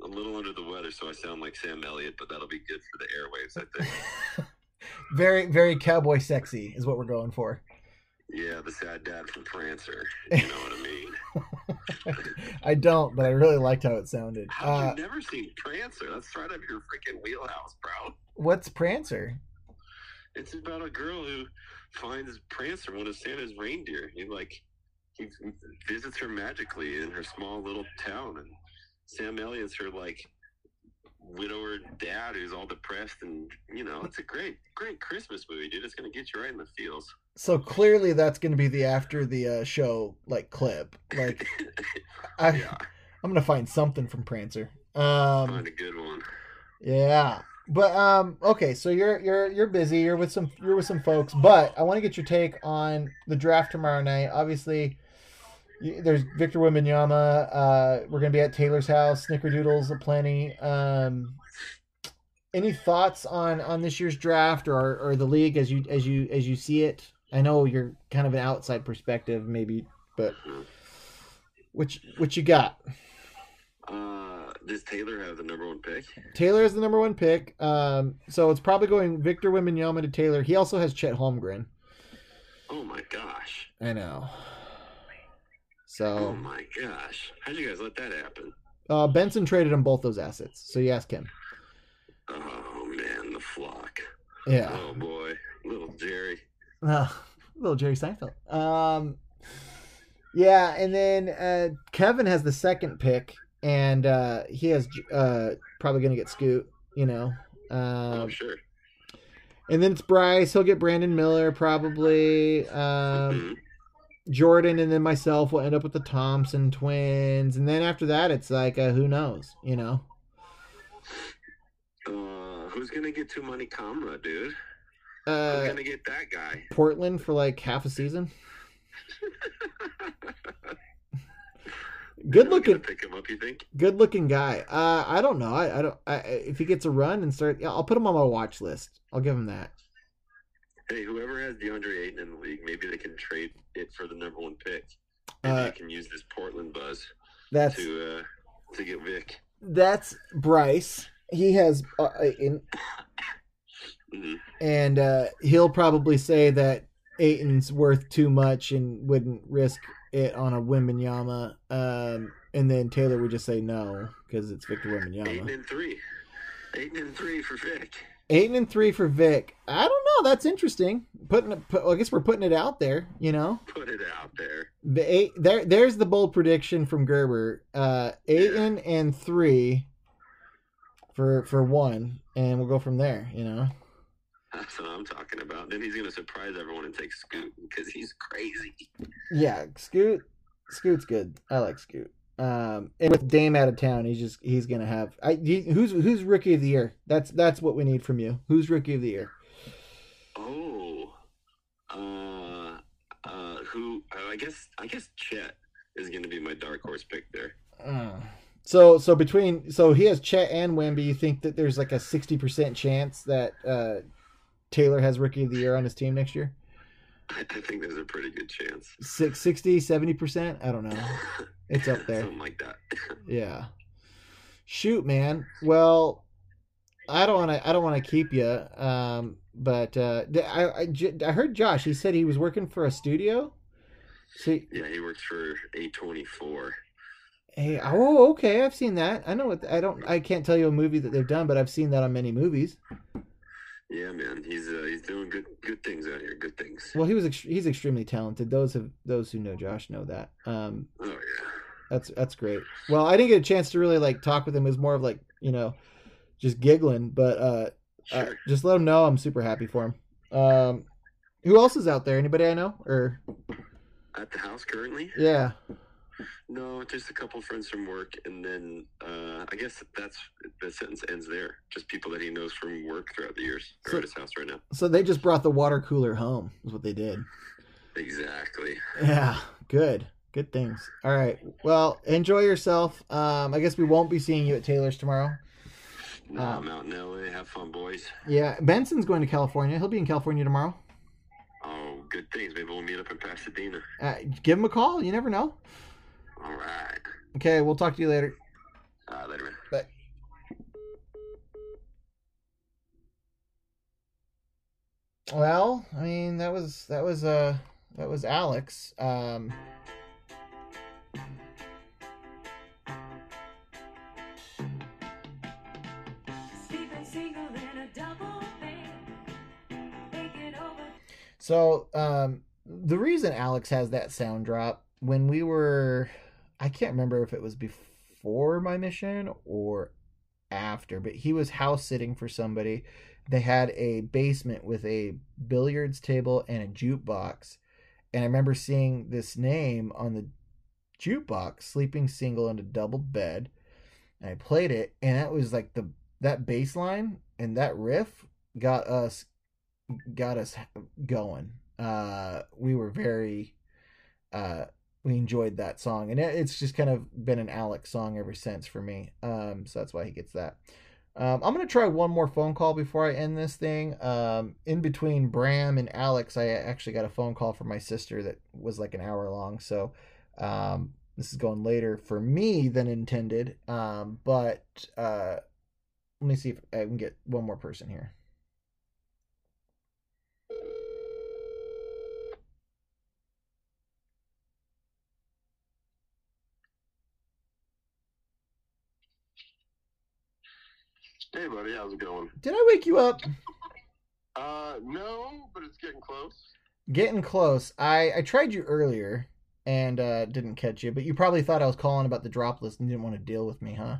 A little under the weather, so I sound like Sam Elliott, but that'll be good for the airwaves, I think. Very, very cowboy sexy is what we're going for. yeah, the sad dad from Prancer. You know what I mean? I don't, but I really liked how it sounded. How Uh, you never seen Prancer? That's right up your freaking wheelhouse, bro. what's Prancer? It's about a girl who finds Prancer, one of Santa's reindeer. He like he visits her magically in her small little town, and Sam Elliott's her like widower dad who's all depressed, and you know it's a great, great Christmas movie, dude. It's gonna get you right in the feels. So clearly, that's going to be the after the uh, show like clip. Like, I, I'm gonna find something from Prancer. Um, Find a good one. yeah, but um, okay. So you're you're you're busy. You're with some you're with some folks, but I want to get your take on the draft tomorrow night. Obviously, there's Victor Wembanyama. Uh, we're gonna be at Taylor's house. Snickerdoodles aplenty. Um, any thoughts on on this year's draft or or the league as you as you as you see it? I know you're kind of an outside perspective, maybe, but which which you got? Uh, does Taylor have the number one pick? Taylor is the number one pick. Um, so it's probably going Victor Wembanyama to Taylor. He also has Chet Holmgren. Oh my gosh! I know. Oh my gosh! How'd you guys let that happen? uh, Benson traded him both those assets. So you ask him. Oh man, the flock. Yeah. Oh boy, little Jerry. Uh, little Jerry Seinfeld. Um, yeah, and then uh, Kevin has the second pick, and uh, he has uh, probably going to get Scoot. You know. Um, oh sure. And then it's Bryce. He'll get Brandon Miller probably. Um, Jordan and then myself will end up with the Thompson twins, and then after that, it's like uh, who knows, you know. Uh, who's gonna get Toumani Camara, dude? Uh, who's gonna get that guy? Portland for like half a season. Good looking. Pick him up, you think? Good looking guy. Uh, I don't know. I, I don't. I, if he gets a run and start, yeah, I'll put him on my watch list. I'll give him that. Hey, whoever has DeAndre Ayton in the league, maybe they can trade it for the number one pick. Maybe Uh, they can use this Portland buzz That's to uh, to get Vic. that's Bryce. He has uh, Ayton, Mhm. and uh, he'll probably say that Ayton's worth too much and wouldn't risk it on a Wembanyama. Um, and then Taylor would just say no because it's Victor Wembanyama. Ayton and three. Ayton and three for Vic. Eight and three for Vic. I don't know. That's interesting. Putting it, put, well, I guess we're putting it out there. You know, Put it out there. the eight there. There's the bold prediction from Gerber. Uh, eight and, and three for for one, and we'll go from there. You know. That's what I'm talking about. Then he's gonna surprise everyone and take Scoot because he's crazy. Yeah, Scoot. Scoot's good. I like Scoot. Um, and with Dame out of town, he's just he's gonna have. I he, who's who's rookie of the year? That's that's what we need from you. Who's rookie of the year? Oh, uh, uh, who? Uh, I guess I guess Chet is gonna be my dark horse pick there. Uh, so so between so he has Chet and Wemby. You think that there's like a sixty percent chance that uh, Taylor has rookie of the year on his team next year? I, I think there's a pretty good chance. Six, 60, 70 percent? I don't know. It's up there. Something like that. Yeah. Shoot, man. Well, I don't want to. I don't want to keep you. Um, but uh, I, I I heard Josh. He said he was working for a studio. See, yeah, he works for A24. hey, oh, okay. I've seen that. I know what. I don't. I can't tell you a movie that they've done, but I've seen that on many movies. Yeah, man, he's uh, he's doing good good things out here. Good things. Well, he was. Ex- he's extremely talented. Those have those who know Josh know that. Um, Oh yeah. That's that's great. Well, I didn't get a chance to really like talk with him. It was more of like you know, just giggling. But uh, uh just let him know I'm super happy for him. Um, who else is out there? Anybody I know? Or At the house currently? yeah, No, just a couple friends from work, and then uh, I guess that's the sentence ends there. Just people that he knows from work throughout the years. They're So- at his house right now. so they just brought the water cooler home. Is what they did. Exactly. Yeah, good, good things. All right. Well, enjoy yourself. Um, I guess we won't be seeing you at Taylor's tomorrow. No, Um, I'm out in LA. Have fun, boys. Yeah, Benson's going to California. He'll be in California tomorrow. Oh, good things. Maybe we'll meet up in Pasadena. Uh, give him a call. You never know. All right. Okay, we'll talk to you later. Uh, later, man. Bye. Well, I mean that was that was uh that was Alex. Um So, um the reason Alex has that sound drop when we were I can't remember if it was before my mission or after, but he was house sitting for somebody. They had a basement with a billiards table and a jukebox. And I remember seeing this name on the jukebox, sleeping single in a double bed. And I played it, and that was like the that bass line and that riff got us got us going. Uh we were very uh we enjoyed that song and it's just kind of been an alex song ever since for me um so that's why he gets that. Um, i'm gonna try one more phone call before i end this thing. Um in between bram and alex i actually got a phone call from my sister that was like an hour long so um this is going later for me than intended um but uh let me see if i can get one more person here Hey, buddy, how's it going? Did I wake you up? Uh, no, but it's getting close. Getting close. I I tried you earlier and uh, didn't catch you, but you probably thought I was calling about the drop list and didn't want to deal with me, huh?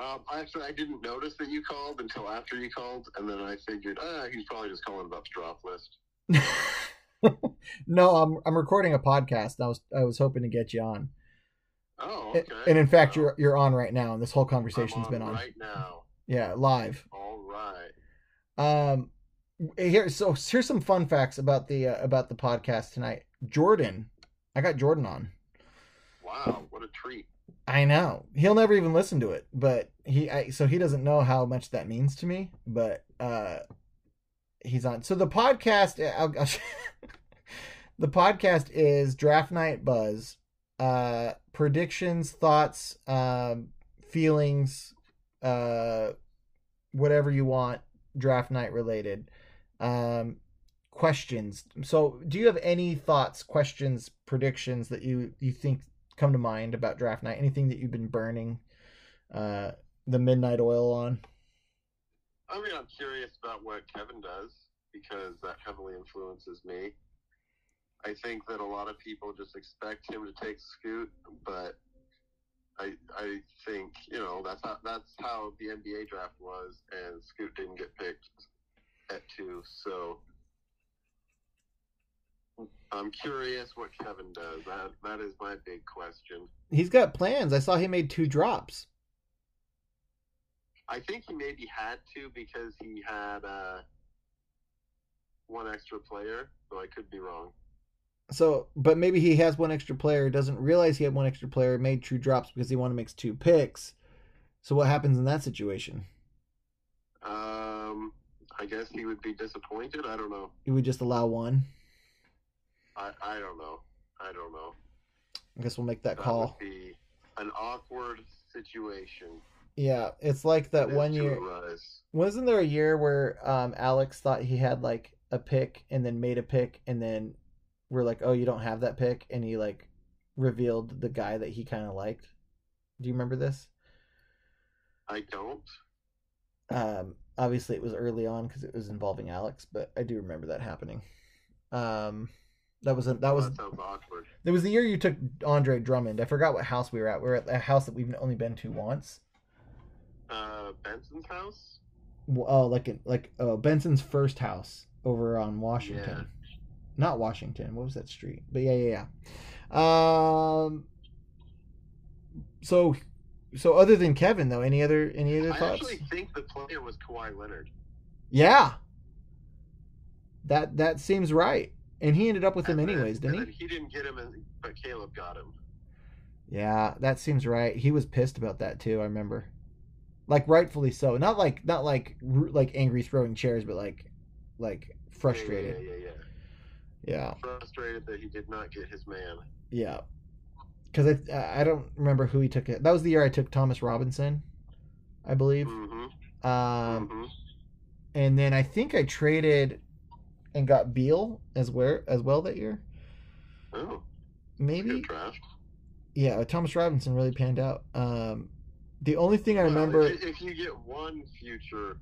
Um, actually, I didn't notice that you called until after you called, and then I figured, ah, he's probably just calling about the drop list. no, I'm I'm recording a podcast. I was I was hoping to get you on. Oh, okay. And in fact, you're you're on right now, and this whole conversation's on been on. right now. Yeah, live. All right. Um, here, so here's some fun facts about the uh, about the podcast tonight. Jordan, I got Jordan on. Wow, what a treat. I know he'll never even listen to it, but he I, so he doesn't know how much that means to me. But uh, he's on. So the podcast, I'll, I'll the podcast is Draft Night Buzz. Uh, predictions, thoughts, um, feelings, uh, whatever you want, draft night related. Um, questions. So, do you have any thoughts, questions, predictions that you you think come to mind about draft night? Anything that you've been burning uh, the midnight oil on? I mean, I'm curious about what Kevin does because that heavily influences me. I think that a lot of people just expect him to take Scoot, but I I think you know that's how that's how the NBA draft was, and Scoot didn't get picked at two. So I'm curious what Kevin does. That that is my big question. He's got plans. I saw he made two drops. I think he maybe had to because he had uh, one extra player, so I could be wrong. So, but maybe he has one extra player, doesn't realize he had one extra player, made two drops because he wanted to make two picks. So, what happens in that situation? Um, I guess he would be disappointed. I don't know. He would just allow one. I, I don't know. I don't know. I guess we'll make that That call. be an awkward situation. Yeah, it's like that It one year. Wasn't there a year where um, Alex thought he had like a pick and then made a pick and then we're like, oh, you don't have that pick, and he like revealed the guy that he kind of liked. Do you remember this? I don't. Um, obviously, it was early on because it was involving Alex, but I do remember that happening. Um, that was a, that was That awkward. It was the year you took Andre Drummond. I forgot what house we were at. We were at a house that we've only been to once. Uh, Benson's house. Oh, like in, like oh, Benson's first house over on Washington. Not Washington. What was that street? But yeah, yeah, yeah. Um. So, so other than Kevin though, any other any other I thoughts? I actually think the player was Kawhi Leonard. Yeah. That that seems right. And he ended up with him then- anyways, didn't and he? he didn't get him, but Caleb got him. Yeah, that seems right. He was pissed about that too. I remember, like rightfully so. Not like not like like angry throwing chairs, but like like frustrated. Yeah, yeah, yeah. Yeah, Frustrated that he did not get his man. yeah. Because I I don't remember who he took it. That was the year I took Thomas Robinson, I believe. Mm-hmm. Um, and then I think I traded and got Beal as where as well that year. Oh, Maybe. good draft. Yeah, Thomas Robinson really panned out. Um, the only thing I remember. Well, if, you- if you get one future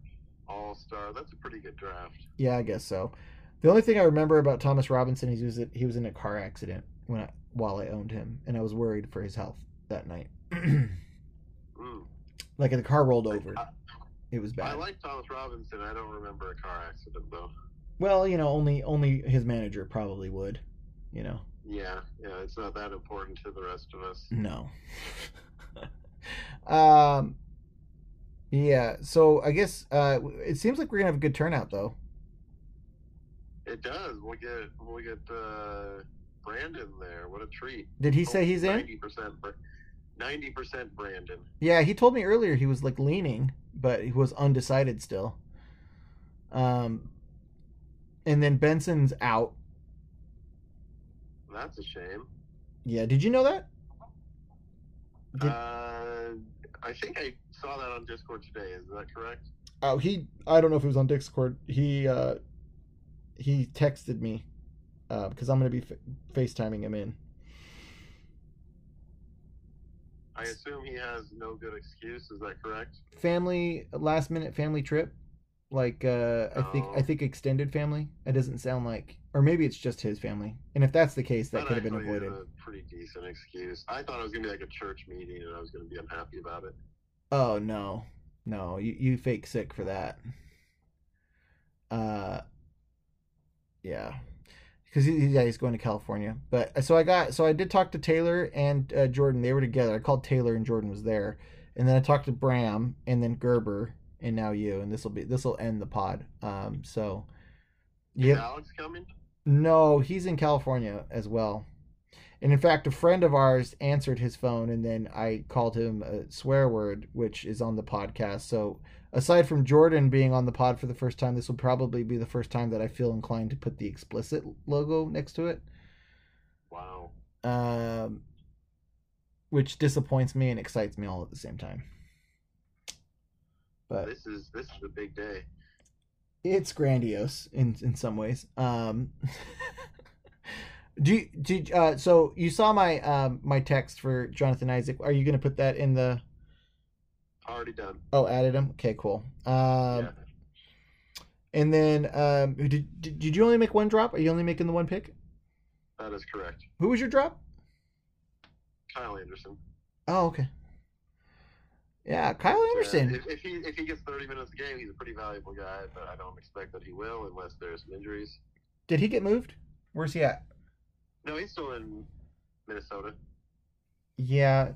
All Star, that's a pretty good draft. Yeah, I guess so. The only thing I remember about Thomas Robinson is he was he was in a car accident when I, while I owned him, and I was worried for his health that night. Mm. like the car rolled over. It was bad. I like Thomas Robinson. I don't remember a car accident though. Well, you know, only only his manager probably would. You know, Yeah, yeah, it's not that important to the rest of us. no. um. Yeah, so I guess uh, it seems like we're gonna have a good turnout though. It does. We'll get we'll get uh, Brandon there. What a treat. Did he say he's in? Ninety percent. Ninety percent Brandon. Yeah, he told me earlier he was like leaning, but he was undecided still. Um, and then Benson's out. That's a shame. Yeah, did you know that? Did- Uh, I think I saw that on Discord today. Is that correct? Oh, he. I don't know if it was on Discord. He uh, he texted me uh, because I'm gonna be f- FaceTiming him in. I assume he has no good excuse. Is that correct? family last minute family trip like uh i think Oh. i think extended family it doesn't sound like or maybe it's just his family and if that's the case that could have been avoided A pretty decent excuse. I thought it was gonna be like a church meeting, and I was gonna be unhappy about it. oh no no you, you fake sick for that uh yeah. Because he, yeah he's going to california. But so i got so i did talk to taylor and uh, jordan. They were together. I called taylor and jordan was there. And then i talked to bram and then gerber and now you. And this will be this will end the pod. Um so yeah Alex coming? no he's in california as well. And in fact a friend of ours answered his phone and then i called him a swear word which is on the podcast. So aside from jordan being on the pod for the first time this will probably be the first time that i feel inclined to put the explicit logo next to it Wow. um, which disappoints me and excites me all at the same time but This is this is a big day. it's grandiose in in some ways. Um, do you, did uh, so you saw my um my text for Jonathan Isaac? Are you gonna put that in the? Already done. Oh, added him. Okay, cool. Um, and then um, did did did you only make one drop? Are you only making the one pick? That is correct. Who was your drop? Kyle Anderson. Oh, okay. Yeah, Kyle Yeah, Anderson. if, if he if he gets 30 minutes a game, he's a pretty valuable guy. But I don't expect that he will unless there's some injuries. Did he get moved? Where's he at? No, he's still in Minnesota. Yeah,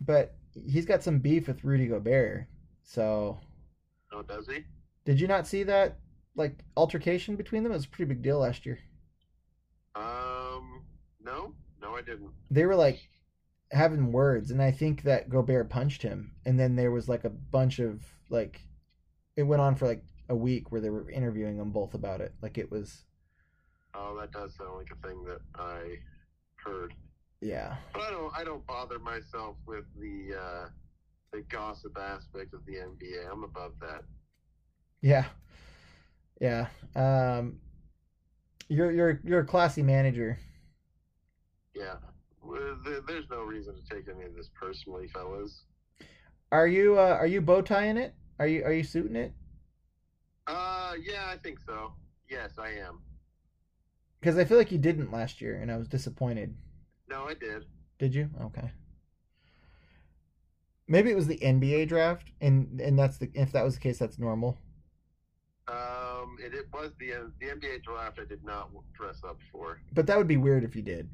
but he's got some beef with Rudy Gobert. So Oh, does he? Did you not see that like altercation between them? It was a pretty big deal last year. Um, no, no, I didn't. They were like having words, and I think that Gobert punched him, and then there was like a bunch of like, it went on for like a week where they were interviewing them both about it. Like it was, Oh, that does sound like a thing that I heard. Yeah, But I don't I don't bother myself with the uh, the gossip aspect of the NBA. I'm above that. yeah, yeah. Um, you're you're you're a classy manager. Yeah. There's no reason to take any of this personally, fellas. Are you uh, are you bow tying it? Are you are you suiting it? Uh, yeah, I think so. Yes, I am. Because I feel like you didn't last year, and I was disappointed. No, I did. Did you? Okay. Maybe it was the NBA draft, and and that's the if that was the case, that's normal. Um, it, it was the the NBA draft. I did not dress up for But that would be weird if you did.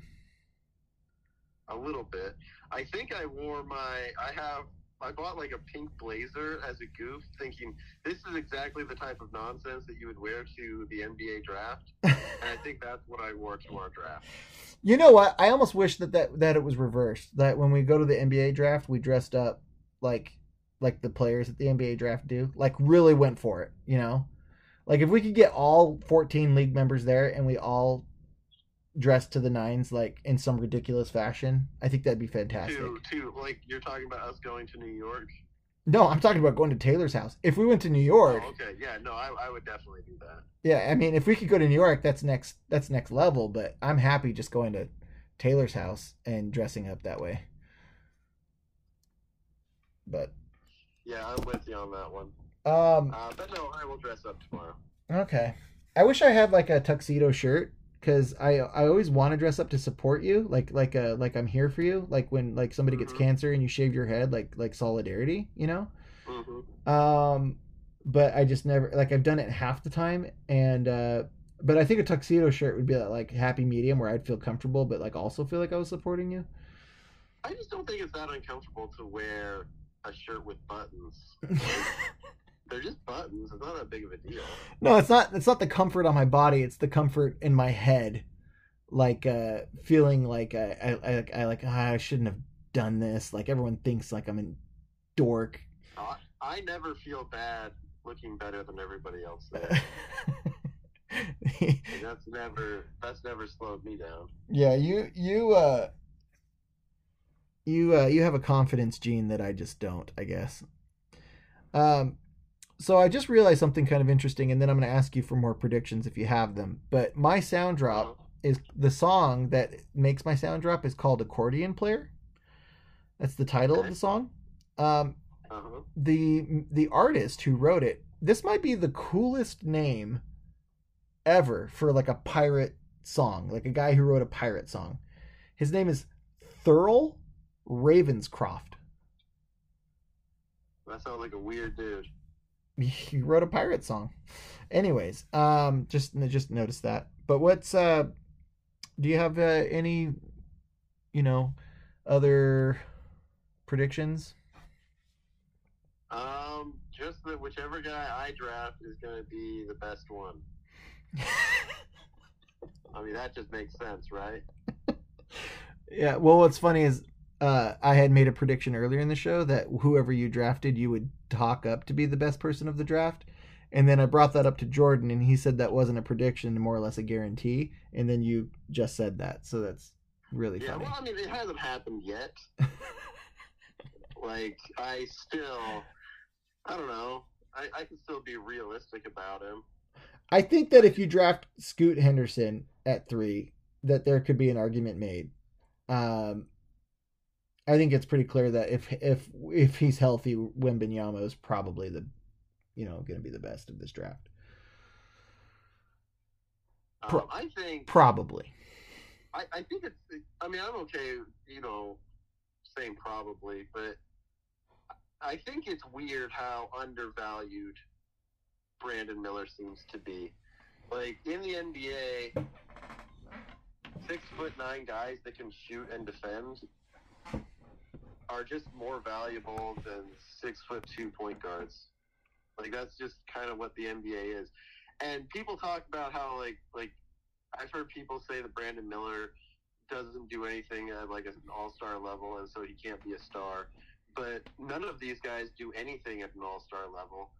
a little bit. I think I wore my. I have. I bought like a pink blazer as a goof, thinking this is exactly the type of nonsense that you would wear to the NBA draft, and I think that's what I wore to our draft. You know what? I almost wish that, that that it was reversed. That when we go to the NBA draft, we dressed up like like the players at the NBA draft do. Like really went for it, you know? Like if we could get all 14 league members there and we all dressed to the nines like in some ridiculous fashion, I think that'd be fantastic. To to like you're talking about us going to New York. No, I'm talking about going to Taylor's house. If we went to New York, Oh, okay, yeah, no, I, I would definitely do that. Yeah, I mean, if we could go to New York, that's next. That's next level. But I'm happy just going to Taylor's house and dressing up that way. But Yeah, I'm with you on that one. um, Uh, but no, I will dress up tomorrow. okay. I wish I had like a tuxedo shirt because I I always want to dress up to support you, like like a like I'm here for you, like when like somebody gets cancer and you shave your head, like like solidarity, you know. Mm-hmm. Um, but I just never like I've done it half the time, and uh, but I think a tuxedo shirt would be that like happy medium where I'd feel comfortable, but like also feel like I was supporting you. I just don't think it's that uncomfortable to wear a shirt with buttons. They're just buttons. It's not that big of a deal. No, it's not. It's not the comfort on my body. It's the comfort in my head, like uh, feeling like I, I, I, I like ah, I shouldn't have done this. Like everyone thinks like I'm a dork. I, I never feel bad looking better than everybody else. That's never that's never slowed me down. Yeah, you you uh you uh you have a confidence gene that I just don't, I guess. Um so I just realized something kind of interesting and then I'm going to ask you for more predictions if you have them. But my sound drop is the song that makes my sound drop is called Accordion Player. That's the title of the song. Um, Uh-huh. the the artist who wrote it. This might be the coolest name ever for like a pirate song, like a guy who wrote a pirate song. His name is Thurl Ravenscroft. That sounds like a weird dude. He wrote a pirate song. Anyways, um, just just noticed that. But what's uh, do you have uh, any, you know, other predictions? Um, just that whichever guy I draft is going to be the best one. I mean, that just makes sense, right? Yeah. Well, what's funny is uh, I had made a prediction earlier in the show that whoever you drafted, you would talk up to be the best person of the draft. And then I brought that up to Jordan, and he said that wasn't a prediction, more or less a guarantee. And then you just said that, so that's really Yeah, funny. well, I mean, it hasn't happened yet. like, I still, I don't know. I, I can still be realistic about him. I think that if you draft Scoot Henderson at three, that there could be an argument made. Um, I think it's pretty clear that if if if he's healthy, Wembanyama is probably the, you know, going to be the best of this draft. Pro- Um, I think Probably. I, I think it's. I mean, I'm okay, you know, saying probably, but I think it's weird how undervalued Brandon Miller seems to be. Like in the NBA, six foot nine guys that can shoot and defend are just more valuable than six foot two point guards. Like that's just kind of what the NBA is. And people talk about how like like I've heard people say that Brandon Miller doesn't do anything at like an all star level and so he can't be a star. But none of these guys do anything at an all star level.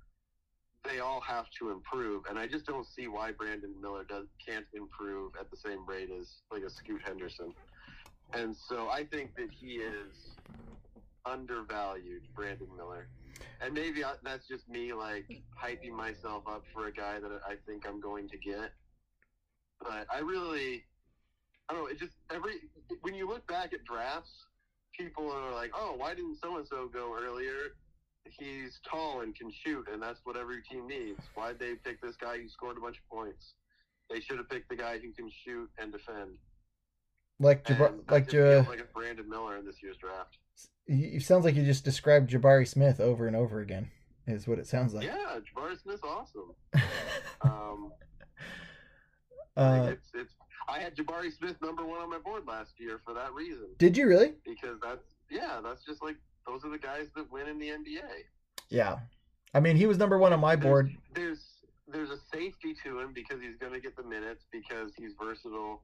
They all have to improve, and I just don't see why Brandon Miller does can't improve at the same rate as like a Scoot Henderson. And so I think that he is undervalued, Brandon Miller. And maybe I, that's just me like hyping myself up for a guy that I think I'm going to get. But I really, I don't know. It just every when you look back at drafts, people are like, "Oh, why didn't so and so go earlier?" He's tall and can shoot, and that's what every team needs. Why'd they pick this guy who scored a bunch of points? They should have picked the guy who can shoot and defend. Like Jabbar, And that like just feels Ja- like Brandon Miller in this year's draft. It sounds like you just described Jabari Smith over and over again. Is what it sounds like. Yeah, Jabari Smith's awesome. um, Uh, it's it's. I had Jabari Smith number one on my board last year for that reason. did you really? Because that's yeah, that's just like those are the guys that win in the NBA. Yeah. I mean, he was number one on my board. There's there's a safety to him because he's going to get the minutes because he's versatile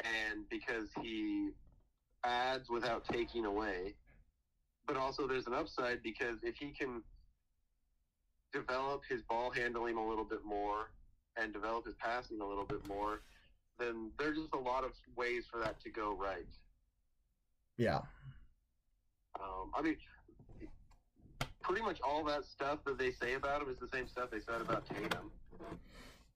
and because he adds without taking away. But also there's an upside because if he can develop his ball handling a little bit more and develop his passing a little bit more, then there's just a lot of ways for that to go right. Yeah. Um, I mean, pretty much all that stuff that they say about him is the same stuff they said about Tatum.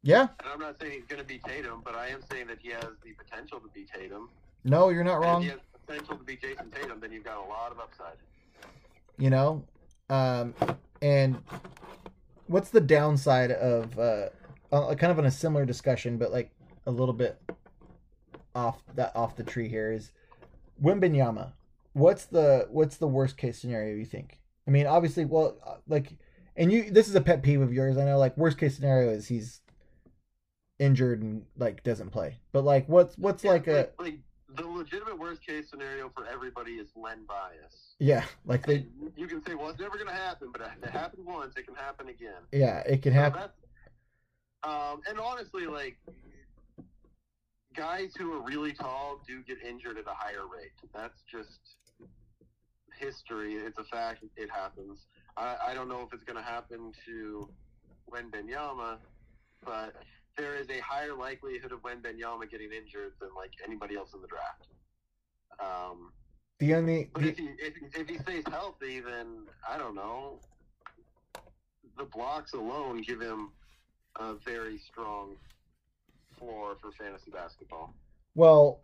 Yeah. And I'm not saying he's going to be Tatum, but I am saying that he has the potential to be Tatum. No, you're not And wrong. if he has the potential to be Jayson Tatum, then you've got a lot of upside. You know um and what's the downside of uh uh, kind of on a similar discussion but like a little bit off that off the tree here is Wembanyama. What's the what's the worst case scenario you think? I mean, obviously, well, uh, like, and you this is a pet peeve of yours. I know, like, worst case scenario is he's injured and like doesn't play. But like, what's what's like a Like the legitimate worst case scenario for everybody is Len Bias. yeah, like they You can say, well, it's never going to happen, but if it happened once, it can happen again. yeah, it can So happen. Um, and honestly, like guys who are really tall do get injured at a higher rate. That's just history. It's a fact. It happens. I, I don't know if it's going to happen to Wembanyama, but there is a higher likelihood of Wembanyama getting injured than like anybody else in the draft. Um, The only but the, if he if, he- if he stays healthy, then I don't know. The blocks alone give him a very strong floor for fantasy basketball. Well,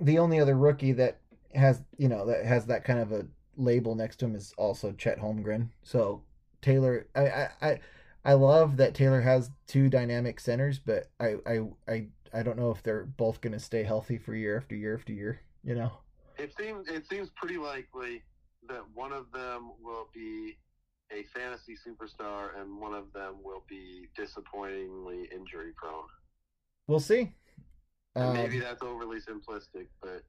the only other rookie that has you know that has that kind of a label next to him is also Chet Holmgren. So Taylor, I I I, I love that Taylor has two dynamic centers, but I I I, I don't know if they're both going to stay healthy for year after year after year. You know. It seems it seems pretty likely that one of them will be a fantasy superstar and one of them will be disappointingly injury prone. We'll see. And Um, maybe that's overly simplistic, but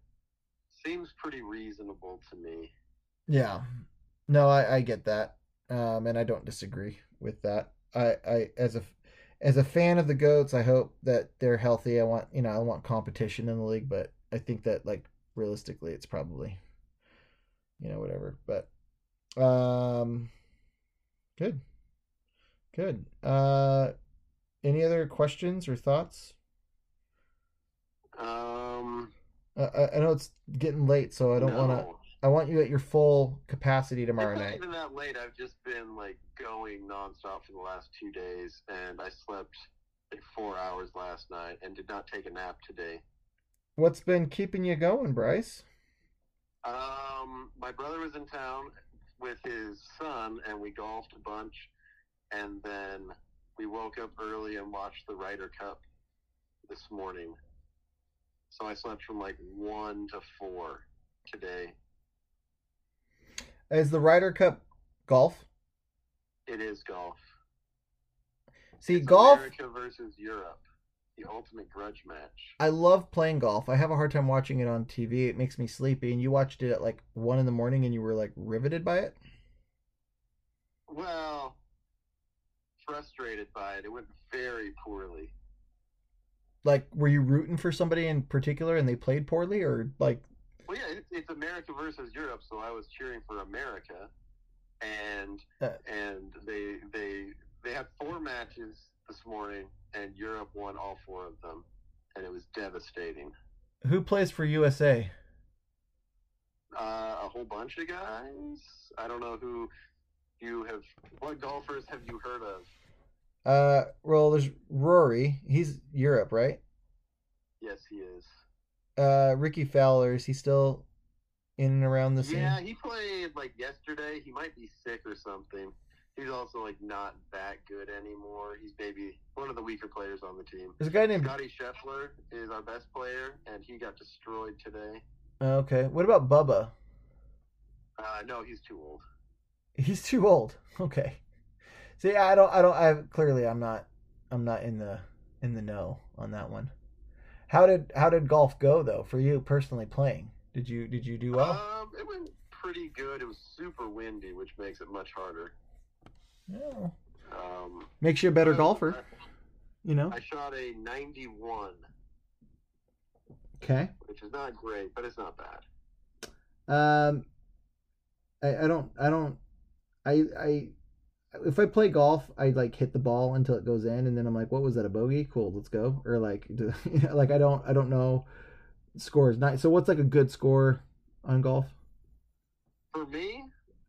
seems pretty reasonable to me. Yeah. No, I, I get that. Um, and I don't disagree with that. I, I as a as a fan of the goats, I hope that they're healthy. I want you know, I want competition in the league, but I think that like realistically it's probably you know, whatever. But um good. Good. Uh any other questions or thoughts? Um, Uh, I, I know it's getting late, so I don't want to. I want you at your full capacity tomorrow night. even that late. I've just been like going nonstop for the last two days, and I slept like four hours last night and did not take a nap today. What's been keeping you going, Bryce? Um, my brother was in town with his son, and we golfed a bunch, and then we woke up early and watched the Ryder Cup this morning. So I slept from like one to four today. Is the Ryder Cup golf? It is golf. See, It's golf. America versus Europe, the ultimate grudge match. I love playing golf. I have a hard time watching it on TV. It makes me sleepy. And you watched it at like one in the morning, and you were like riveted by it. Well, frustrated by it. It went very poorly. Like, were you rooting for somebody in particular, and they played poorly, or like? Well, yeah, it's, it's America versus Europe, so I was cheering for America, and Uh. and they they they had four matches this morning, and Europe won all four of them, and it was devastating. Who plays for USA? Uh, a whole bunch of guys. I don't know who you have. What golfers have you heard of? Uh, well, there's Rory. He's Europe, right? Yes, he is. Uh, Rickie Fowler. Is he still in and around the scene? Yeah, he played like yesterday. He might be sick or something. He's also like not that good anymore. He's maybe one of the weaker players on the team. There's a guy named- Scottie Scheffler is our best player, and he got destroyed today. Okay. What about Bubba? Uh, no, he's too old. He's too old. Okay. See, I don't, I don't, I clearly, I'm not, I'm not in the, in the know on that one. How did, how did golf go though for you personally playing? Did you, did you do well? Um, it went pretty good. It was super windy, which makes it much harder. No. Um, Makes you a better golfer. You know. I shot a 91, Okay. which is not great, but it's not bad. Um, I, I don't, I don't, I, I, if I play golf, I like hit the ball until it goes in, and then I'm like, what was that a bogey? Cool, let's go. Or like, do, like I don't, I don't know scores. Not so. What's like a good score on golf? For me,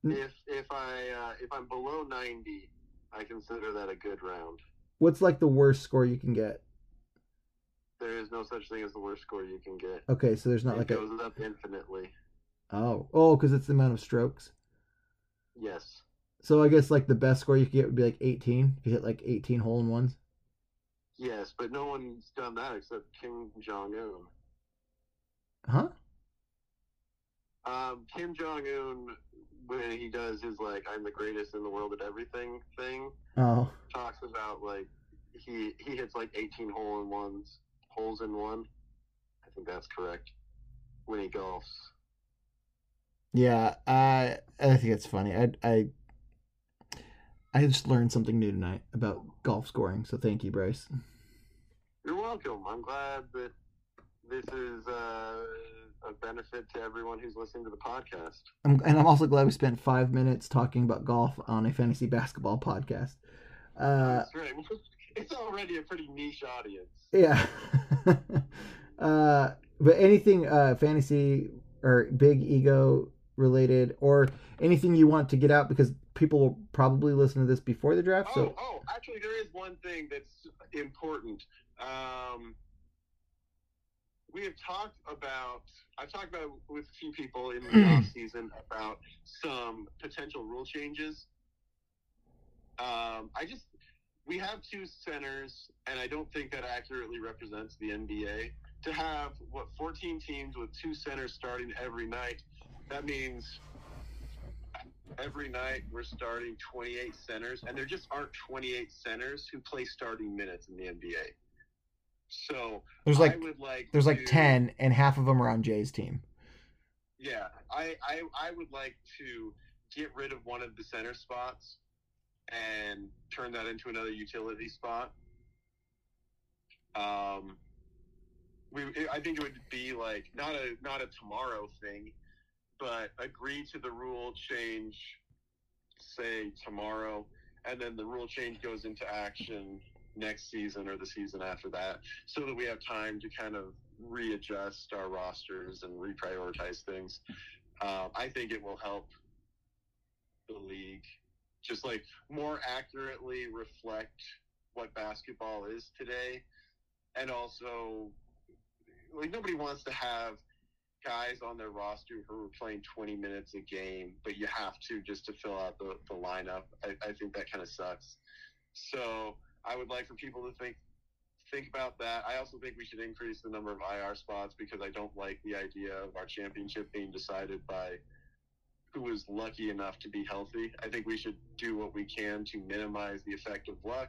Mm. if if I uh, if I'm below 90, I consider that a good round. What's like the worst score you can get? There is no such thing as the worst score you can get. Okay, so there's not it like a goes up infinitely. oh oh because it's the amount of strokes. Yes. So I guess like the best score you could get would be like 18. If you hit like 18 hole in ones. Yes, but no one's done that except Kim Jong Un. Huh? Um, Kim Jong Un, when he does his like "I'm the greatest in the world at everything" thing, Oh. talks about like he he hits like 18 hole in ones, holes in one. I think that's correct. When he golfs. Yeah, I I think it's funny. I I I just learned something new tonight about golf scoring. So thank you, Bryce. You're welcome. I'm glad that this is uh, a benefit to everyone who's listening to the podcast. I'm, and I'm also glad we spent five minutes talking about golf on a fantasy basketball podcast. Uh, That's right. It's already a pretty niche audience. yeah. uh, but anything uh, fantasy or big ego related, or anything you want to get out because people will probably listen to this before the draft. So Oh, oh, actually, there is one thing that's important. Um, we have talked about. I've talked about with a few people in the off season about some potential rule changes. Um, I just we have two centers, and I don't think that accurately represents the NBA. To have what 14 teams with two centers starting every night, that means every night we're starting 28 centers, and there just aren't 28 centers who play starting minutes in the NBA. So There's like I would like there's like to- ten, and half of them are on Jay's team. Yeah, I, I I would like to get rid of one of the center spots and turn that into another utility spot. Um, we I think it would be like not a not a tomorrow thing, but agree to the rule change, say tomorrow, and then the rule change goes into action next season or the season after that, so that we have time to kind of readjust our rosters and reprioritize things. Uh, I think it will help the league just like more accurately reflect what basketball is today, and also like nobody wants to have guys on their roster who are playing 20 minutes a game, but you have to just to fill out the, the lineup. I, I think that kind of sucks. So I would like for people to think think about that. I also think we should increase the number of IR spots because I don't like the idea of our championship being decided by who is lucky enough to be healthy. I think we should do what we can to minimize the effect of luck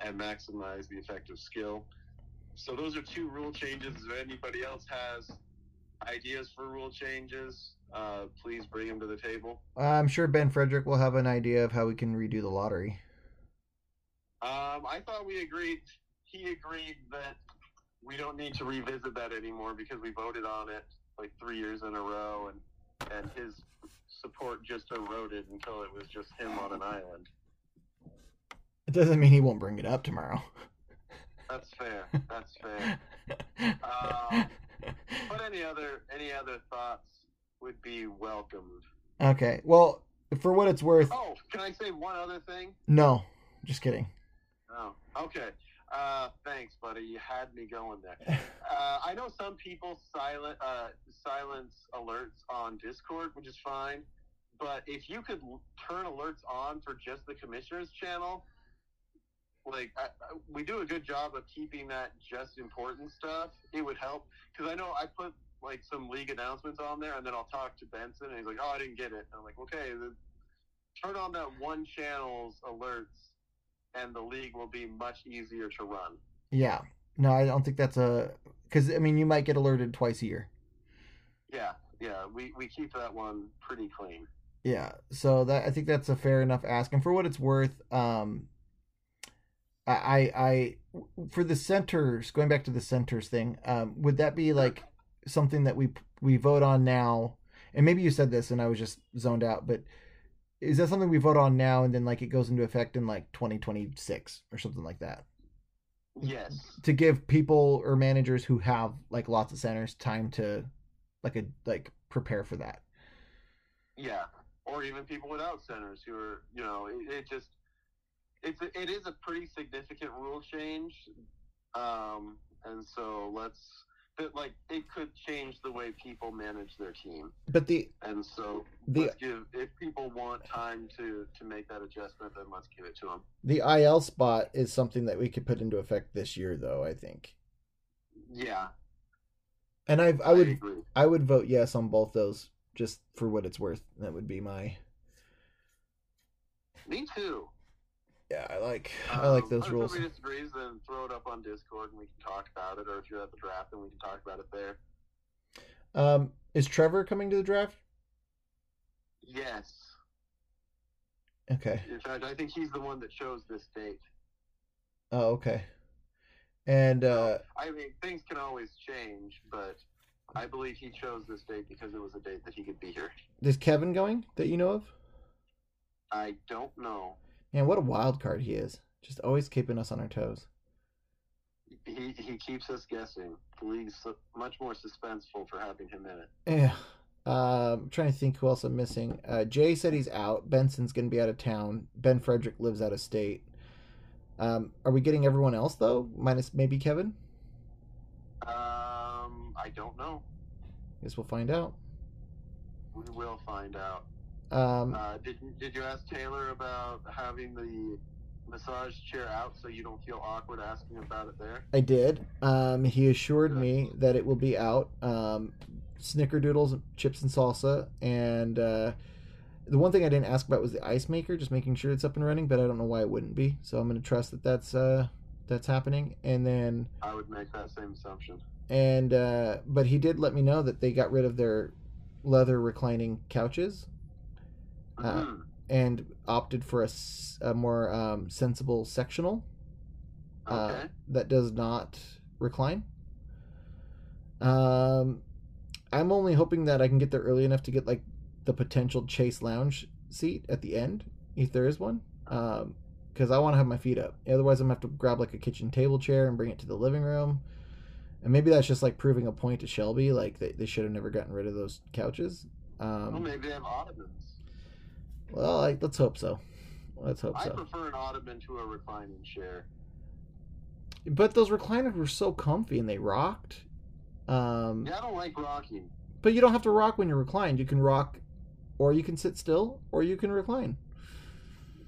and maximize the effect of skill. So those are two rule changes. If anybody else has ideas for rule changes, uh, please bring them to the table. I'm sure Ben Frederick will have an idea of how we can redo the lottery. Um, I thought we agreed. He agreed that we don't need to revisit that anymore because we voted on it like three years in a row, and and his support just eroded until it was just him on an island. It doesn't mean he won't bring it up tomorrow. That's fair. That's fair. Um, but any other any other thoughts would be welcomed. Okay. Well, for what it's worth, Oh, can I say one other thing? no. Just kidding. Oh, okay. Uh, thanks, buddy. You had me going there. Uh, I know some people silent uh, silence alerts on Discord, which is fine. But if you could turn alerts on for just the commissioners channel, like I, I- we do a good job of keeping that just important stuff. It would help because I know I put like some league announcements on there, and then I'll talk to Benson, and he's like, "Oh, I didn't get it." And I'm like, "Okay, then turn on that one channel's alerts, and the league will be much easier to run." Yeah. No, I don't think that's a because I mean you might get alerted twice a year. Yeah, yeah, we, we keep that one pretty clean. Yeah, so that I think that's a fair enough ask, and for what it's worth, um, I, I, for the centers, going back to the centers thing, um, would that be like something that we we vote on now? And maybe you said this, and I was just zoned out, but is that something we vote on now, and then like it goes into effect in like twenty twenty six or something like that? Yes. To give people or managers who have like lots of centers time to like a like prepare for that. Yeah, or even people without centers who are, you know, it, it just it's a, it is a pretty significant rule change, um, and so let's but like it could change the way people manage their team, But the and so The- let's give if people want time to to make that adjustment, then let's give it to them. The IL spot is something that we could put into effect this year, though. I think, Yeah, and I I would agree. I would vote yes on both those, just for what it's worth. That would be my me too. Yeah. I like I like those rules. if somebody disagrees, then throw it up on Discord and we can talk about it. Or if you're at the draft, then we can talk about it there. Um, is Trevor coming to the draft? Yes. Okay. In fact, I think he's the one that chose this date. Oh, okay. And uh, I mean, things can always change, but I believe he chose this date because it was a date that he could be here. is Kevin going that you know of? I don't know. Man, what a wild card he is! Just always keeping us on our toes. He he keeps us guessing. The league's much more suspenseful for having him in it. Yeah. Um, I'm trying to think who else I'm missing. Uh, Jay said he's out. Benson's gonna be out of town. Ben Frederick lives out of state. Um, are we getting everyone else though, minus maybe Kevin? Um, I don't know. Guess we'll find out. We will find out. Um, Uh, did Did you ask Taylor about having the massage chair out so you don't feel awkward asking about it there? I did. Um, he assured me that it will be out. Um, snickerdoodles, chips, and salsa. And uh, the one thing I didn't ask about was the ice maker, just making sure it's up and running. But I don't know why it wouldn't be. So I'm going to trust that that's uh, that's happening. And then I would make that same assumption. and uh, but he did let me know that they got rid of their leather reclining couches. Uh, Mhm. and opted for a more um, sensible sectional uh, Okay. that does not recline. Um, I'm only hoping that I can get there early enough to get like the potential chaise lounge seat at the end, if there is one. Um, because I want to have my feet up. Otherwise, I'm gonna have to grab like a kitchen table chair and bring it to the living room. And maybe that's just like proving a point to Shelby, like they, they should have never gotten rid of those couches. well, Um, maybe they have ottomans. Well, I, let's hope so. Let's hope I so. I prefer an ottoman to a reclining chair. But those recliners were so comfy and they rocked. Um, Yeah, I don't like rocking. But you don't have to rock when you're reclined. You can rock, or you can sit still, or you can recline.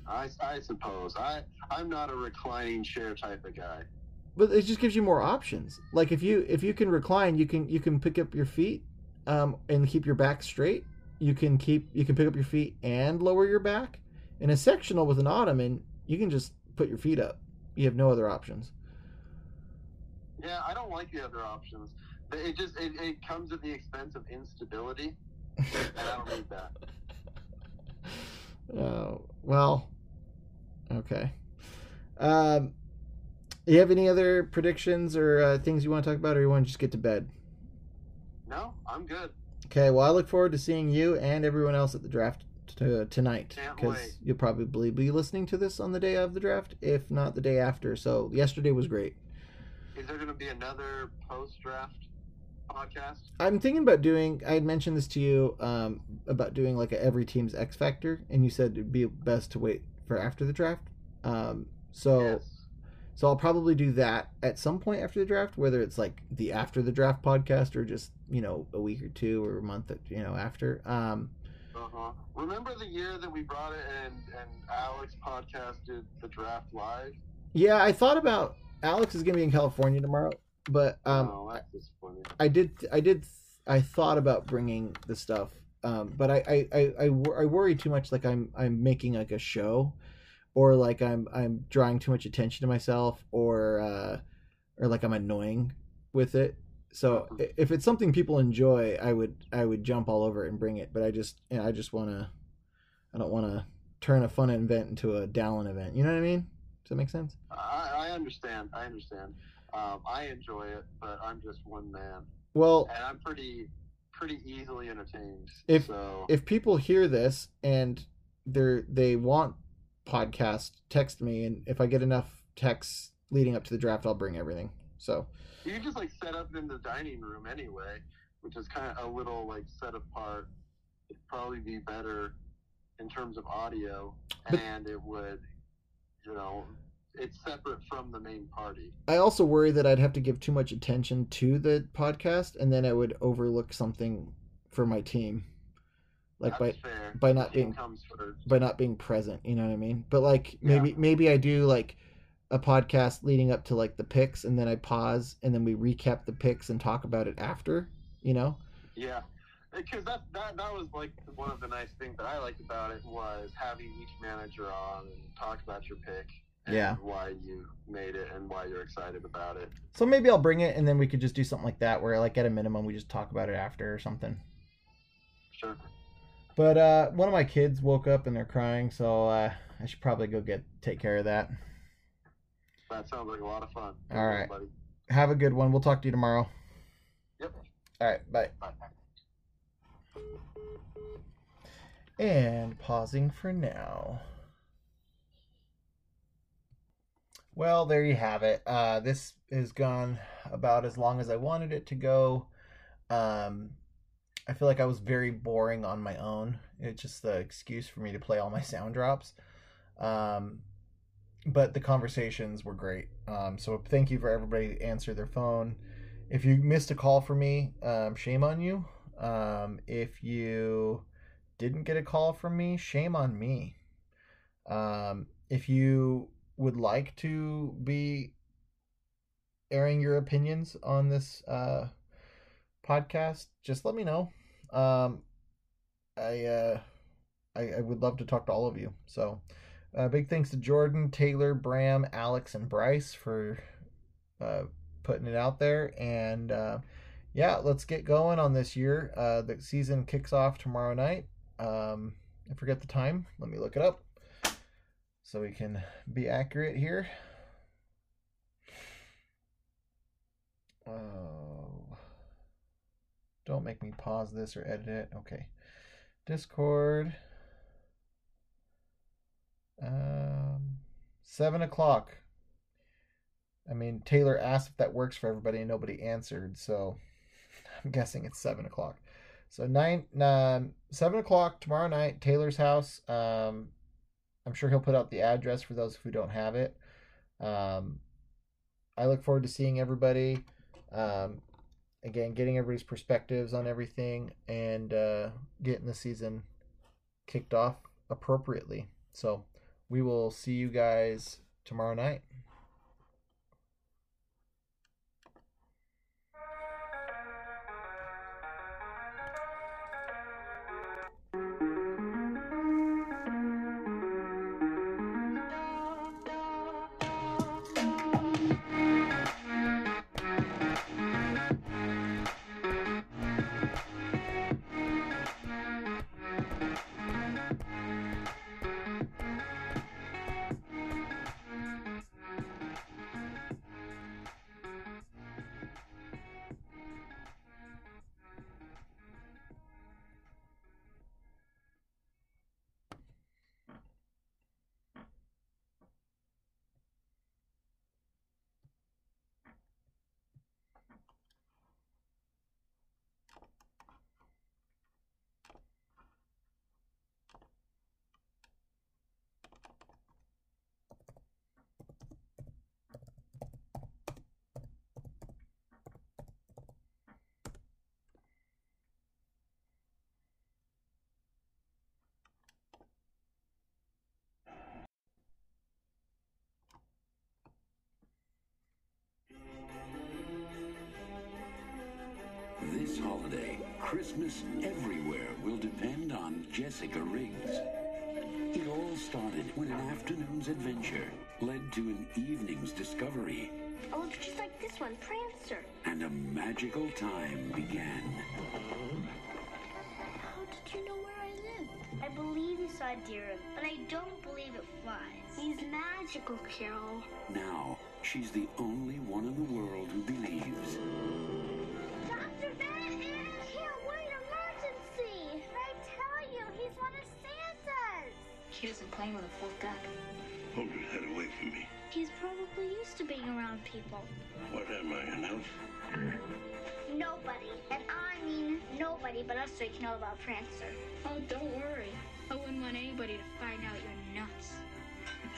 I, I suppose I I'm not a reclining chair type of guy. But it just gives you more options. Like if you if you can recline, you can you can pick up your feet, um, and keep your back straight. You can keep you can pick up your feet and lower your back. In a sectional with an ottoman, you can just put your feet up. You have no other options. Yeah, I don't like the other options. It just it, it comes at the expense of instability, and I don't need that. Oh well, okay. Um, you have any other predictions or uh, things you want to talk about, or you want to just get to bed? No, I'm good. Okay. Well, I look forward to seeing you and everyone else at the draft t- tonight because you'll probably be listening to this on the day of the draft, if not the day after. So yesterday was great. Is there going to be another post draft podcast? I'm thinking about doing. I had mentioned this to you um, about doing like a every team's X Factor, and you said it'd be best to wait for after the draft. Um, so, so I'll probably do that at some point after the draft, whether it's like the after the draft podcast or just you know a week or two or a month, that you know after. Um, Uh-huh. Remember the year that we brought it and and Alex podcasted the draft live? yeah, I thought about Alex is gonna be in California tomorrow, but um, oh. I did. I did. I thought about bringing the stuff, um, but I, I, I, I, I worry too much. Like I'm, I'm making like a show, or like I'm, I'm drawing too much attention to myself, or, uh, or like I'm annoying with it. So if it's something people enjoy, I would, I would jump all over it and bring it. But I just, you know, I just want to, I don't want to turn a fun event into a Dallin event. You know what I mean? Does that make sense? I, I understand. I understand. Um, I enjoy it, but I'm just one man. Well, and I'm pretty pretty easily entertained. if so if people hear this and they're they want podcast text me and if i get enough texts leading up to the draft i'll bring everything so you can just like set up in the dining room anyway, which is kind of a little like set apart. It'd probably be better in terms of audio, and it would, you know, it's separate from the main party. i also worry that i'd have to give too much attention to the podcast and then i would overlook something for my team like That's by fair. by not being by not being present you know what i mean but like maybe maybe i do like a podcast leading up to like the picks and then i pause and then we recap the picks and talk about it after you know Yeah, because that, that that was like one of the nice things that I liked about it was having each manager on and talk about your pick and Yeah. why you made it and why you're excited about it. So maybe I'll bring it and then we could just do something like that where like at a minimum we just talk about it after or something. Sure. But uh one of my kids woke up and they're crying, so uh I should probably go get take care of that. That sounds like a lot of fun. All right. buddy. Have a good one. We'll talk to you tomorrow. Yep. All right, bye. And pausing for now. Well, there you have it. Uh, this has gone about as long as I wanted it to go. Um, I feel like I was very boring on my own. It's just the excuse for me to play all my sound drops. Um, but the conversations were great. Um, so thank you for everybody who answered their phone if you missed a call from me, um, shame on you. Um, if you didn't get a call from me, shame on me. Um, if you would like to be airing your opinions on this uh, podcast, just let me know. Um, I, uh, I I would love to talk to all of you. So, uh, big thanks to Jordan, Taylor, Bram, Alex, and Bryce for uh, putting it out there. And uh, yeah, let's get going on this year. Uh, the season kicks off tomorrow night. Um, I forget the time. Let me look it up so we can be accurate here. Oh, don't make me pause this or edit it. Okay. Discord. Um, seven o'clock. I mean, Taylor asked if that works for everybody, and nobody answered, so I'm guessing it's seven o'clock. So nine, seven o'clock tomorrow night, Taylor's house. Um, I'm sure he'll put out the address for those who don't have it. Um, I look forward to seeing everybody. Um, again, getting everybody's perspectives on everything and uh, getting the season kicked off appropriately. So we will see you guys tomorrow night. This holiday, Christmas everywhere will depend on Jessica Riggs. It all started when an afternoon's adventure led to an evening's discovery, Oh, look, just like this one, Prancer. and a magical time began. How did you know where I live? I believe you saw a deer, but I don't believe it flies. He's magical, Carol. Now, she's the only one in the world who believes. He doesn't play with a full deck. Hold your head away from me. He's probably used to being around people. What am I, an elf? Nobody, and I mean nobody but us three can know about Prancer. Oh, don't worry. I wouldn't want anybody to find out you're nuts.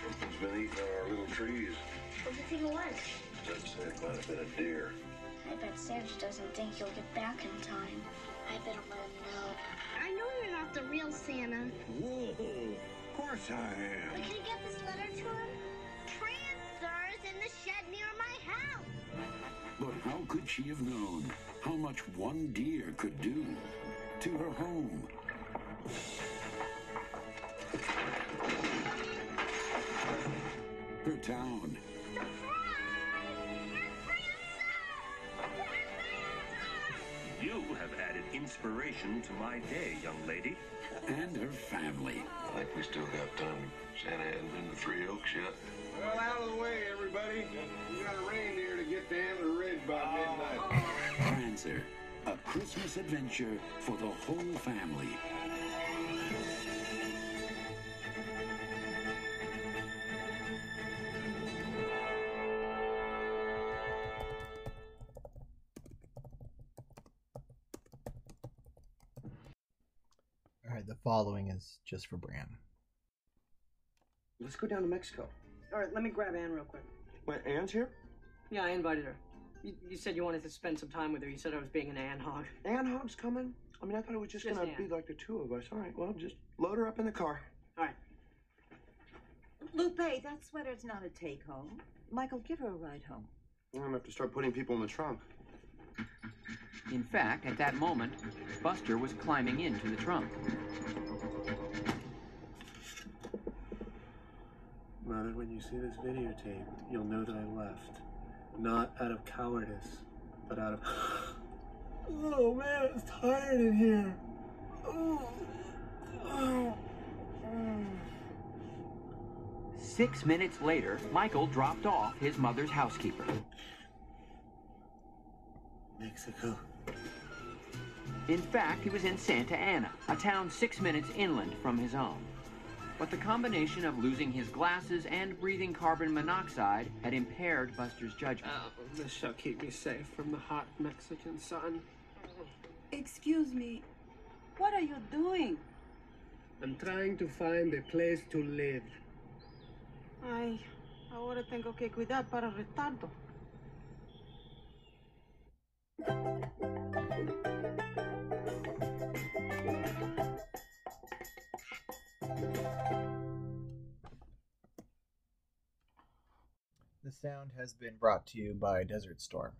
Something's been eating our little trees. What do you think it was? I'd say it might have been a deer. I bet Santa doesn't think he'll get back in time. I better let him know. I know you're not the real Santa. Whoa, of course I am. But can you get this letter to him? Prancer's in the shed near my house. But how could she have known how much one deer could do to her home? Her town. Inspiration to my day, young lady. And her family. I think we still got time. Santa hasn't been to Three Oaks yet. Well, out of the way, everybody. We got a reindeer to get down the ridge by midnight. Prancer, a Christmas adventure for the whole family. Following is just for Bram. Let's go down to Mexico. All right, let me grab Anne real quick. Wait, Anne's here? Yeah, I invited her. You, you said you wanted to spend some time with her. You said I was being an anhog. Ann Hog's coming? I mean, I thought it was just, Just gonna Ann. be like the two of us. All right, well, just load her up in the car. All right. Lupe, that sweater's not a take home. Michael, give her a ride home. I'm gonna have to start putting people in the trunk. In fact, at that moment, Buster was climbing into the trunk. Mother, when you see this videotape, you'll know that I left. Not out of cowardice, but out of. oh man, it's tired in here. Oh. Oh. Six minutes later, Michael dropped off his mother's housekeeper. Mexico. In fact, he was in Santa Ana, a town six minutes inland from his own. But the combination of losing his glasses and breathing carbon monoxide had impaired Buster's judgment. Uh, oh, This shall keep me safe from the hot Mexican sun. Excuse me. What are you doing? I'm trying to find a place to live. Ay, ahora tengo que cuidar para retardo. The sound has been brought to you by Desert Storm.